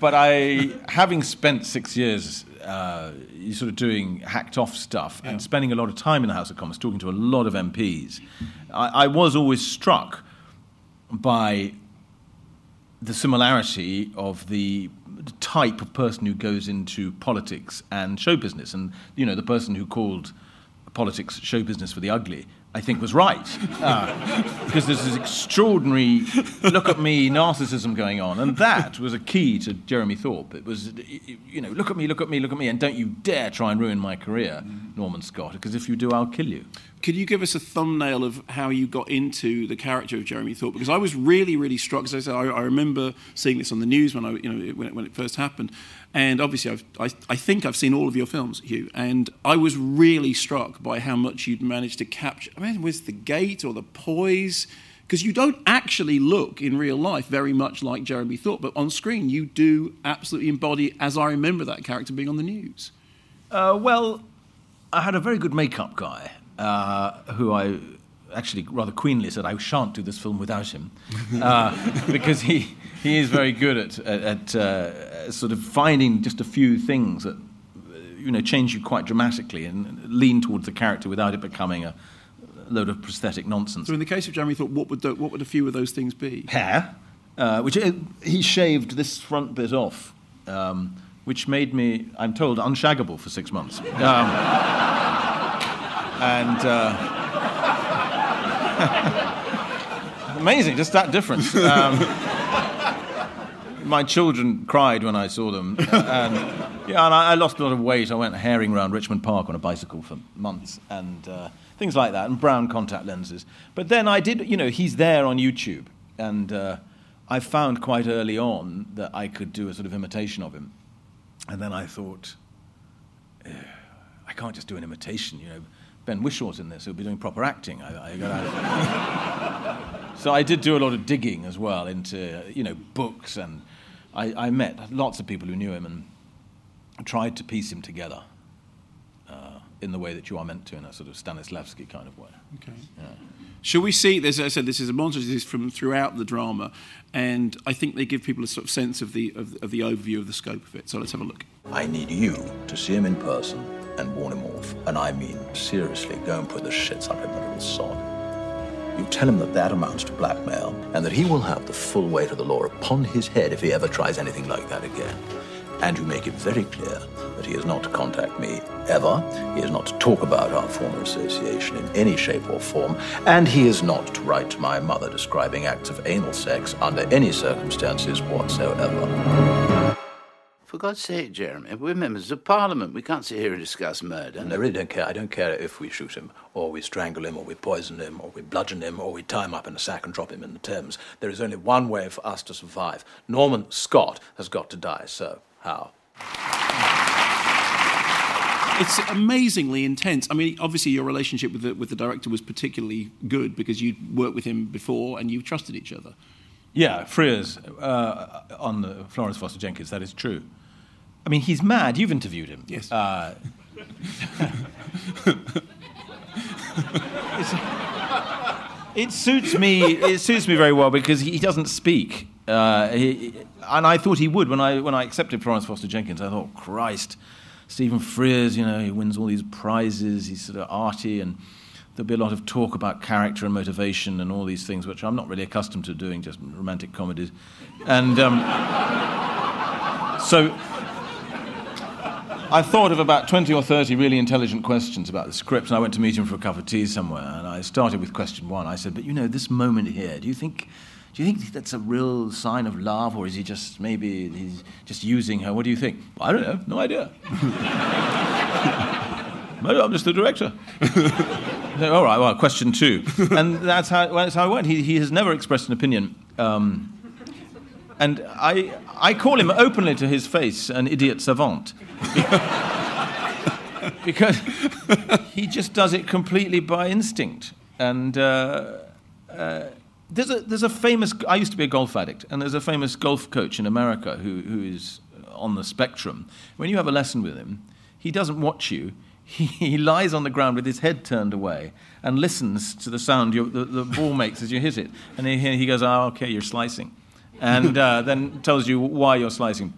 but I, having spent six years uh, sort of doing hacked off stuff yeah. and spending a lot of time in the House of Commons, talking to a lot of MPs, I, I was always struck by the similarity of the type of person who goes into politics and show business. And, you know, the person who called politics show business for the ugly, I think was right. Uh, because there's this extraordinary look at me narcissism going on. And that was a key to Jeremy Thorpe. It was, you know, look at me, look at me, look at me, and don't you dare try and ruin my career, Norman Scott, because if you do, I'll kill you. Could you give us a thumbnail of how you got into the character of Jeremy Thorpe? Because I was really, really struck. As I said, I, I remember seeing this on the news when I, you know, when it, when it first happened, and obviously, I've, I, I think I've seen all of your films, Hugh, and I was really struck by how much you'd managed to capture. I mean, was the gait or the poise? Because you don't actually look in real life very much like Jeremy Thorpe, but on screen you do absolutely embody, as I remember that character being on the news. Uh, well, I had a very good makeup guy uh, who I actually rather queenly said, I shan't do this film without him. Uh, because he, he is very good at, at, at uh, sort of finding just a few things that you know, change you quite dramatically and lean towards the character without it becoming a load of prosthetic nonsense. So, in the case of Jeremy Thorpe, what would, the, what would a few of those things be? Hair, uh, which uh, he shaved this front bit off, um, which made me, I'm told, unshaggable for six months. Um, and uh, amazing, just that difference. Um, my children cried when I saw them, and yeah, and I, I, lost a lot of weight. I went herring around Richmond Park on a bicycle for months, and uh, things like that, and brown contact lenses. But then I did, you know, he's there on YouTube, and uh, I found quite early on that I could do a sort of imitation of him, and then I thought. I can't just do an imitation. You know, Ben Whishaw's in this; he'll be doing proper acting. I, I gotta- so I did do a lot of digging as well into you know books, and I, I met lots of people who knew him and tried to piece him together uh, in the way that you are meant to, in a sort of Stanislavski kind of way. Okay. Yeah. Shall we see? As I said, this is a montage. This is from throughout the drama, and I think they give people a sort of sense of the of, of the overview of the scope of it. So let's have a look. I need you to see him in person and warn him off. And I mean, seriously, go and put the shits up in the little sod. You tell him that that amounts to blackmail and that he will have the full weight of the law upon his head if he ever tries anything like that again. And you make it very clear that he is not to contact me ever, he is not to talk about our former association in any shape or form, and he is not to write to my mother describing acts of anal sex under any circumstances whatsoever. For God's sake, Jeremy, we're members of Parliament. We can't sit here and discuss murder. And I really don't care. I don't care if we shoot him, or we strangle him, or we poison him, or we bludgeon him, or we tie him up in a sack and drop him in the Thames. There is only one way for us to survive. Norman Scott has got to die, so how? It's amazingly intense. I mean, obviously, your relationship with the with the director was particularly good because you'd worked with him before and you trusted each other. Yeah, Frears uh, on the Florence Foster Jenkins. That is true. I mean, he's mad. You've interviewed him. Yes. Uh, it suits me. It suits me very well because he doesn't speak, uh, he, and I thought he would when I when I accepted Florence Foster Jenkins. I thought, Christ, Stephen Frears, you know, he wins all these prizes. He's sort of arty, and there'll be a lot of talk about character and motivation and all these things, which I'm not really accustomed to doing, just romantic comedies, and um, so. I thought of about 20 or 30 really intelligent questions about the script, and I went to meet him for a cup of tea somewhere, and I started with question one. I said, But you know, this moment here, do you think. Do you think that's a real sign of love, or is he just maybe he's just using her? What do you think? I don't know, no idea. I'm just the director. All right, well, question two, and that's how that's how it went. He he has never expressed an opinion. Um, and I, I call him openly to his face an idiot savant. because he just does it completely by instinct. And uh, uh, there's, a, there's a famous, I used to be a golf addict, and there's a famous golf coach in America who, who is on the spectrum. When you have a lesson with him, he doesn't watch you. He, he lies on the ground with his head turned away and listens to the sound your, the, the ball makes as you hit it. And he, he goes, oh, okay, you're slicing and uh, then tells you why you're slicing.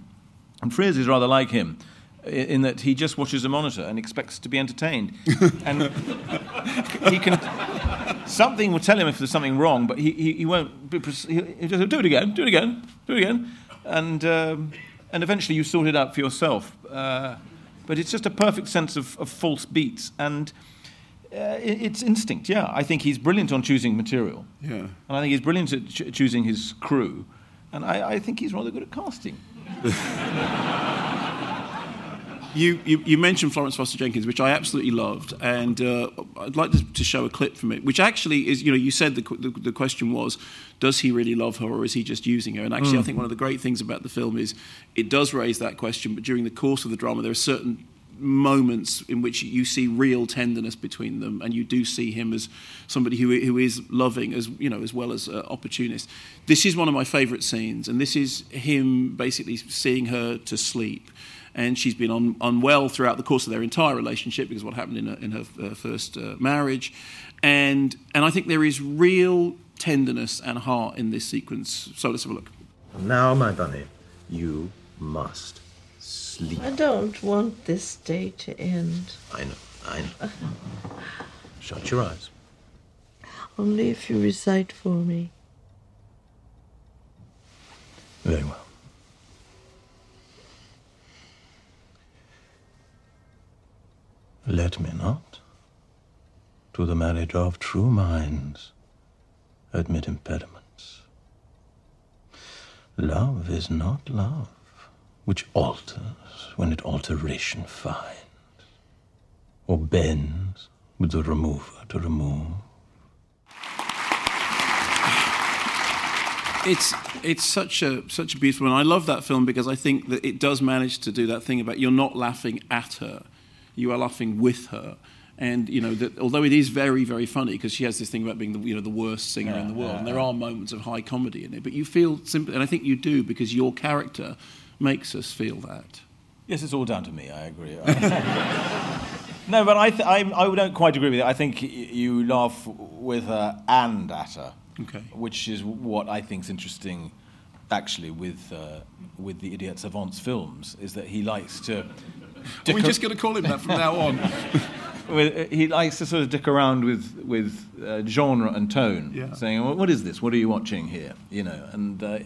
And Frears is rather like him in that he just watches a monitor and expects to be entertained. and he can. Something will tell him if there's something wrong, but he, he, he won't. Be, he'll just do it again, do it again, do it again, and um, and eventually you sort it out for yourself. Uh, but it's just a perfect sense of, of false beats and. Uh, it- it's instinct, yeah. I think he's brilliant on choosing material. Yeah. And I think he's brilliant at ch- choosing his crew. And I, I think he's rather good at casting. You, you, you mentioned Florence Foster Jenkins, which I absolutely loved, and uh, I'd like to, to show a clip from it, which actually is, you know, you said the, the, the question was, does he really love her or is he just using her? And actually, I Mm. think one of the great things about the film is it does raise that question, but during the course of the drama, there are certain moments in which you see real tenderness between them, and you do see him as somebody who, who is loving as you know as well as uh, opportunist. This is one of my favourite scenes, and this is him basically seeing her to sleep, and she's been un- unwell throughout the course of their entire relationship because of what happened in her, in her uh, first uh, marriage, and and I think there is real tenderness and heart in this sequence. So let's have a look. Now, my bunny, you must sleep. I don't want this day to end. I know, I know. Shut your eyes. Only if you recite for me. Very well. Let me not, to the marriage of true minds, admit impediments. Love is not love, which alters when it alteration finds, or bends with the remover to remove. It's it's such a such a beautiful, and I love that film because I think that it does manage to do that thing about you're not laughing at her, you are laughing with her. And you know that although it is very, very funny because she has this thing about being the you know the worst singer in the world, yeah, and there yeah. are moments of high comedy in it, but you feel simply, and I think you do because your character makes us feel that. Yes, it's all down to me. I agree. no, but I, th- I, I don't quite agree with it. I think y- you laugh with her and at her, Okay. which is what I think is interesting, actually, with uh, with the Idiot Savants films, is that he likes to. Are we just going to call him that from now on? With, he likes to sort of dick around with with uh, genre and tone, Yeah. saying, well, "What is this? What are you watching here?" You know, and uh,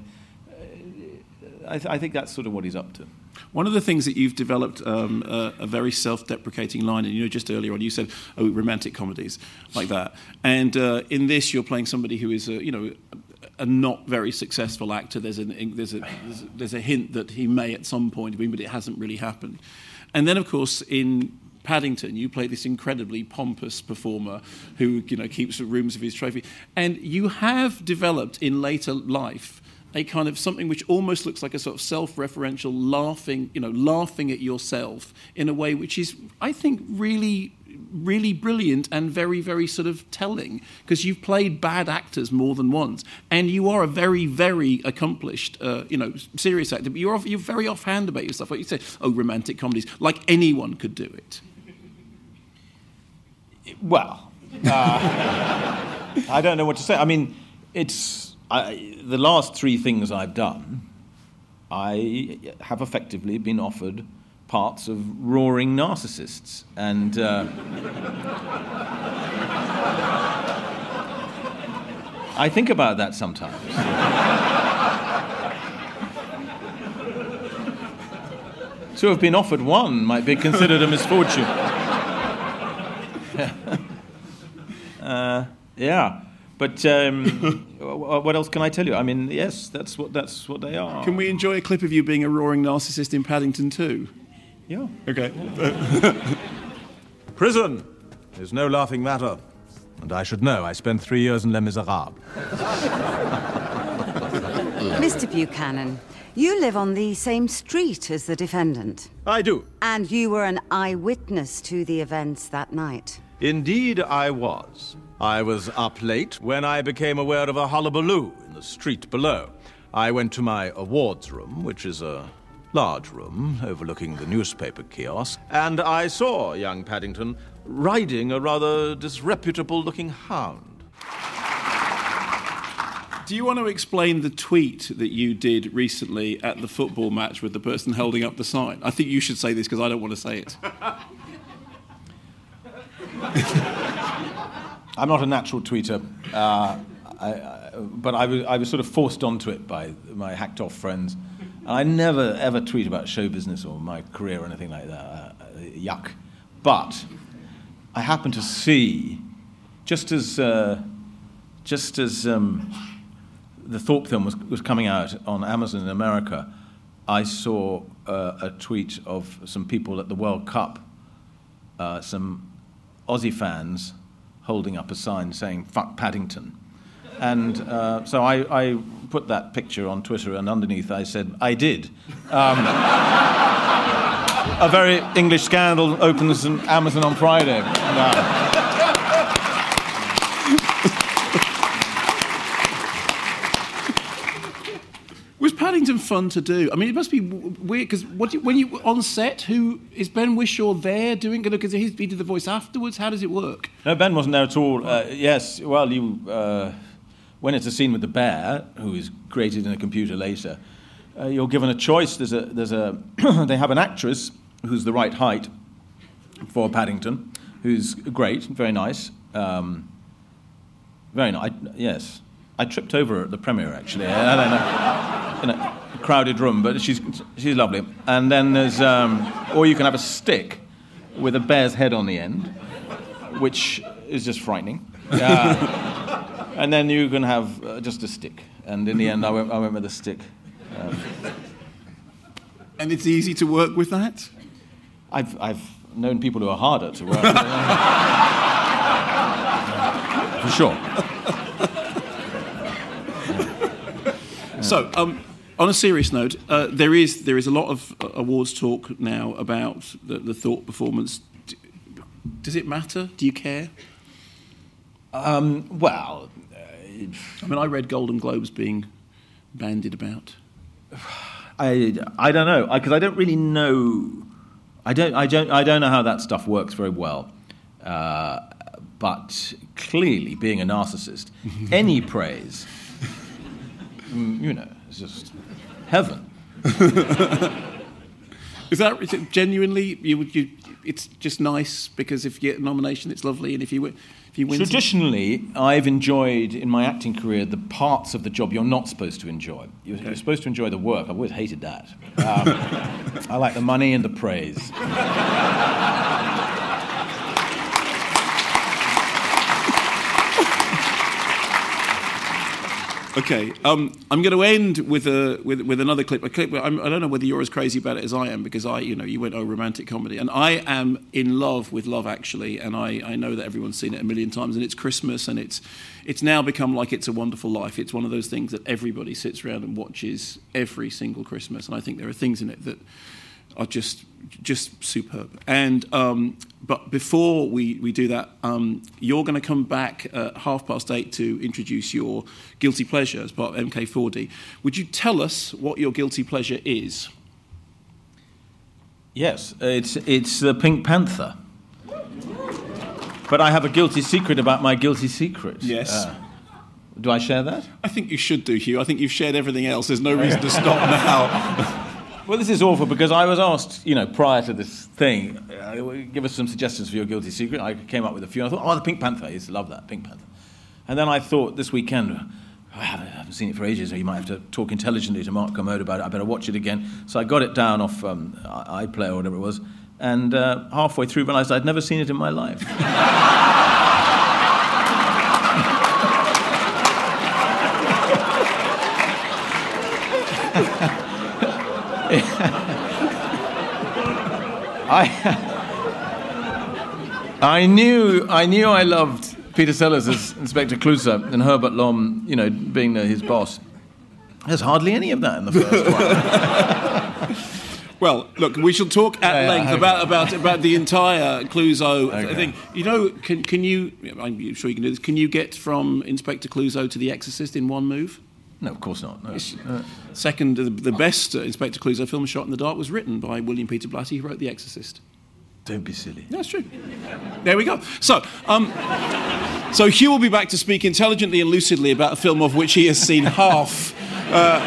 I, th- I think that's sort of what he's up to. One of the things that you've developed um, a, a very self-deprecating line, and you know, just earlier on, you said, "Oh, romantic comedies like that," and uh, in this, you're playing somebody who is, you know, a not very successful actor. There's, an, there's, a, there's, a, there's a hint that he may at some point win, but it hasn't really happened. And then, of course, in Paddington, you play this incredibly pompous performer who, you know, keeps the rooms of his trophy, and you have developed in later life a kind of something which almost looks like a sort of self-referential laughing, you know, laughing at yourself in a way which is, I think, really, really brilliant and very, very sort of telling because you've played bad actors more than once, and you are a very, very accomplished, uh, you know, serious actor. But you're off, you're very offhand about yourself. Like you say, oh, romantic comedies, like anyone could do it. Well, uh, I don't know what to say. I mean, it's I, the last three things I've done. I have effectively been offered parts of roaring narcissists, and uh, I think about that sometimes. to have been offered one might be considered a misfortune. uh, yeah, but um, what else can I tell you? I mean, yes, that's what that's what they are. Can we enjoy a clip of you being a roaring narcissist in Paddington too? Yeah. Okay. Prison is no laughing matter, and I should know. I spent three years in Les Miserables. Mr. Buchanan, you live on the same street as the defendant. I do. And you were an eyewitness to the events that night. Indeed, I was. I was up late when I became aware of a hullabaloo in the street below. I went to my awards room, which is a large room overlooking the newspaper kiosk, and I saw young Paddington riding a rather disreputable looking hound. Do you want to explain the tweet that you did recently at the football match with the person holding up the sign? I think you should say this because I don't want to say it. I'm not a natural tweeter, uh, I, I, but I was, I was sort of forced onto it by my hacked off friends. I never ever tweet about show business or my career or anything like that. Uh, yuck. But I happened to see, just as, uh, just as um, the Thorpe film was, was coming out on Amazon in America, I saw uh, a tweet of some people at the World Cup, uh, some Aussie fans holding up a sign saying "fuck Paddington," and uh, so I, I put that picture on Twitter, and underneath I said I did. Um, a very English scandal opens on Amazon on Friday. Uh, Was Paddington fun to do? I mean, it must be w- weird because what do you, when you on set, who is Ben Whishaw there doing? Because he did the voice afterwards. How does it work? No, Ben wasn't there at all. Uh, yes, well, you uh, when it's a scene with the bear, who is created in a computer later, uh, you're given a choice. There's a there's a they have an actress who's the right height for Paddington, who's great, very nice, um, very nice. Yes, I tripped over her at the premiere actually. I don't know. In a crowded room, but she's she's lovely. And then there's, um, or you can have a stick with a bear's head on the end, which is just frightening. Yeah. and then you can have uh, just a stick. And in the end, I went, I went with a stick. Um, And it's easy to work with that. I've I've known people who are harder to work with. For sure. So, um, on a serious note, uh, there is there is a lot of uh, awards talk now about the, the Thorpe performance Does it matter? Do you care? Um, well, I mean, I read Golden Globes being bandied about. I, I don't know because I, don't really know. I don't I don't I don't know how that stuff works very well. Uh, but clearly, being a narcissist, any praise, mm, you know, is just heaven. Is that is it genuinely you? would you it's just nice because if you get a nomination, it's lovely, and if you win, if you win, Traditionally, I've enjoyed in my acting career the parts of the job you're not supposed to enjoy. You're, you're supposed to enjoy the work. I've always hated that. Um, I like the money and the praise. Okay, um, I'm going to end with a with, with another clip. A clip. I'm, I don't know whether you're as crazy about it as I am because I, you know, you went oh romantic comedy, and I am in love with Love Actually, and I, I know that everyone's seen it a million times, and it's Christmas, and it's it's now become like It's a Wonderful Life. It's one of those things that everybody sits around and watches every single Christmas, and I think there are things in it that are just just superb. And um, but before we, we do that, um, you're going to come back at half past eight to introduce your guilty pleasure as part of MK4D. Would you tell us what your guilty pleasure is? Yes, it's it's the Pink Panther. But I have a guilty secret about my guilty secret. Yes. Uh, do I share that? I think you should do, Hugh. I think you've shared everything else. There's no reason to stop now. Well, this is awful because I was asked, you know, prior to this thing, uh, give us some suggestions for your guilty secret. I came up with a few. I thought, oh, the Pink Panther. I used to love that, Pink Panther. And then I thought this weekend, I haven't, seen it for ages, so you might have to talk intelligently to Mark Kermode about it. I better watch it again. So I got it down off um, iPlayer or whatever it was, and uh, halfway through realised I'd never seen it in my life. I, I knew I knew I loved Peter Sellers as Inspector Clouseau and Herbert Lom, you know, being the, his boss. There's hardly any of that in the first one. Well, look, we shall talk at Yeah, length about, about about the entire Clouseau Okay. thing. You know, can can you? I'm sure you can do this. Can you get from Inspector Clouseau to The Exorcist in one move? No, of course not. No. Uh, Second, the, the best uh, Inspector Clouseau film, Shot in the Dark, was written by William Peter Blatty, who wrote The Exorcist. Don't be silly. That's true. There we go. So, um, so Hugh will be back to speak intelligently and lucidly about a film of which he has seen half uh,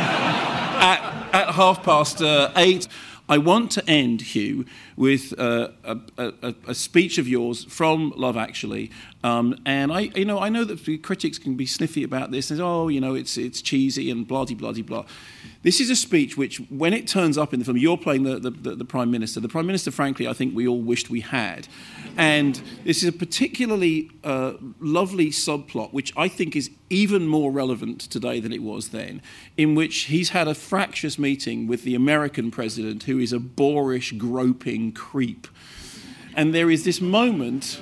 at, at half past uh, eight. I want to end, Hugh, with uh, a, a, a speech of yours from Love Actually, um, and I, you know, I know that critics can be sniffy about this. And say, oh, you know, it's it's cheesy and blah blah blah blah. This is a speech which, when it turns up in the film, you're playing the, the, the, the Prime Minister. The Prime Minister, frankly, I think we all wished we had. And this is a particularly uh, lovely subplot, which I think is even more relevant today than it was then, in which he's had a fractious meeting with the American president, who is a boorish, groping creep. And there is this moment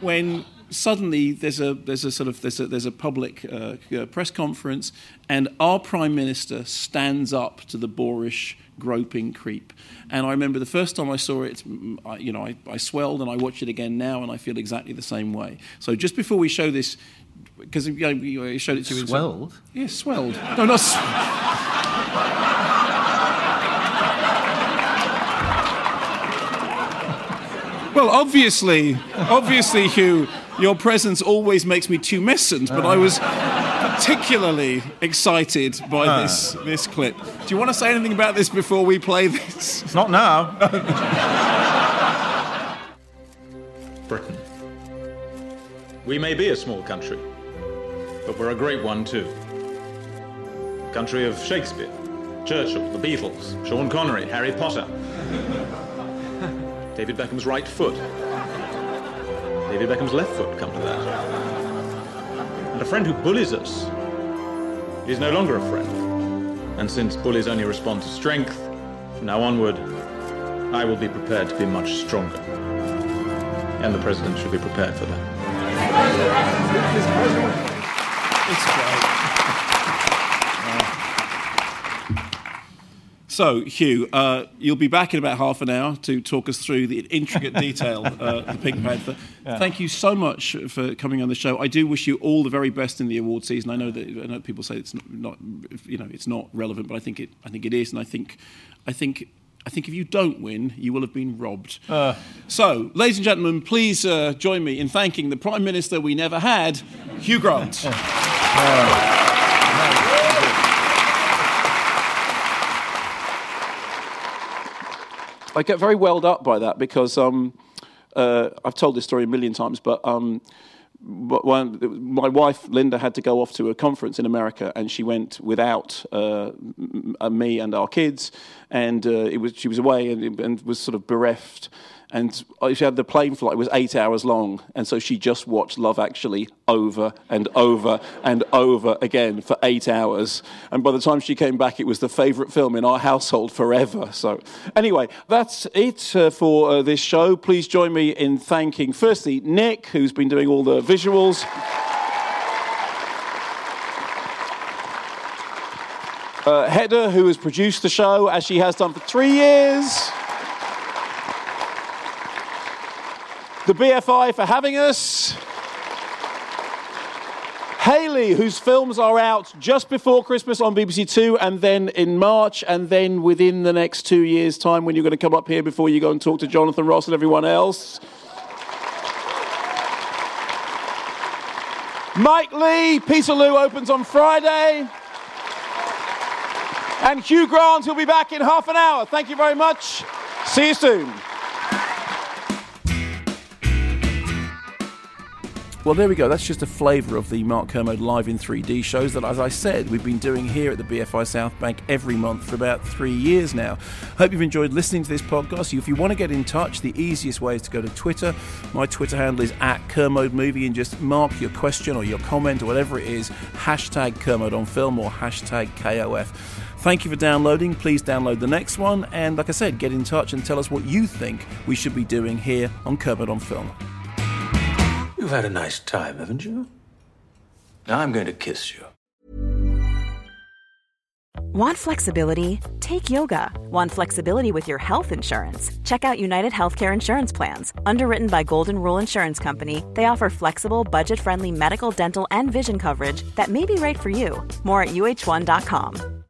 when suddenly there's a there's a sort of there's a there's a public uh, uh, press conference, and our prime minister stands up to the boorish groping creep. And I remember the first time I saw it, mm, I, you know, I, I swelled, and I watch it again now, and I feel exactly the same way. So just before we show this. Because you know, you showed it to in- Swelled? Yes, swelled. No, not. Sw- Well, obviously, obviously, Hugh, your presence always makes me tumescent, but I was particularly excited by Ah. this this clip. Do you want to say anything about this before we play this? Not now. Britain. We may be a small country, but we're a great one too. Country of Shakespeare, Churchill, the Beatles, Sean Connery, Harry Potter. David Beckham's right foot. David Beckham's left foot, come to that. And a friend who bullies us is no longer a friend. And since bullies only respond to strength, from now onward, I will be prepared to be much stronger. And the president should be prepared for that. It's great. So, Hugh, uh, you'll be back in about half an hour to talk us through the intricate detail uh, of the Pink Panther. Yeah. Thank you so much for coming on the show. I do wish you all the very best in the award season. I know that I know people say it's not, not you know it's not relevant, but I think it I think it is, and I think I think. I think if you don't win, you will have been robbed. Uh. So, ladies and gentlemen, please uh, join me in thanking the Prime Minister we never had, Hugh Grant. I get very welled up by that because um, uh, I've told this story a million times, but um, when, my wife Linda had to go off to a conference in America, and she went without uh, m- me and our kids, and uh, it was she was away and, and was sort of bereft. And she had the plane flight was eight hours long, and so she just watched Love Actually over and over and over again for eight hours. And by the time she came back, it was the favourite film in our household forever. So, anyway, that's it uh, for uh, this show. Please join me in thanking firstly Nick, who's been doing all the visuals. Uh, Hedda, who has produced the show as she has done for three years. The BFI for having us. Hayley, whose films are out just before Christmas on BBC Two, and then in March, and then within the next two years' time when you're going to come up here before you go and talk to Jonathan Ross and everyone else. Mike Leigh, Peterloo opens on Friday. And Hugh Grant will be back in half an hour. Thank you very much. See you soon. Well, there we go. That's just a flavour of the Mark Kermode live in 3D shows that, as I said, we've been doing here at the BFI South Bank every month for about three years now. Hope you've enjoyed listening to this podcast. If you want to get in touch, the easiest way is to go to Twitter. My Twitter handle is at Kermode Movie and just mark your question or your comment or whatever it is, hashtag Kermode on film or hashtag KOF. Thank you for downloading. Please download the next one. And like I said, get in touch and tell us what you think we should be doing here on Kermode on Film. You've had a nice time, haven't you? Now I'm going to kiss you. Want flexibility? Take yoga. Want flexibility with your health insurance? Check out United Healthcare Insurance Plans. Underwritten by Golden Rule Insurance Company, they offer flexible, budget friendly medical, dental, and vision coverage that may be right for you. More at uh1.com.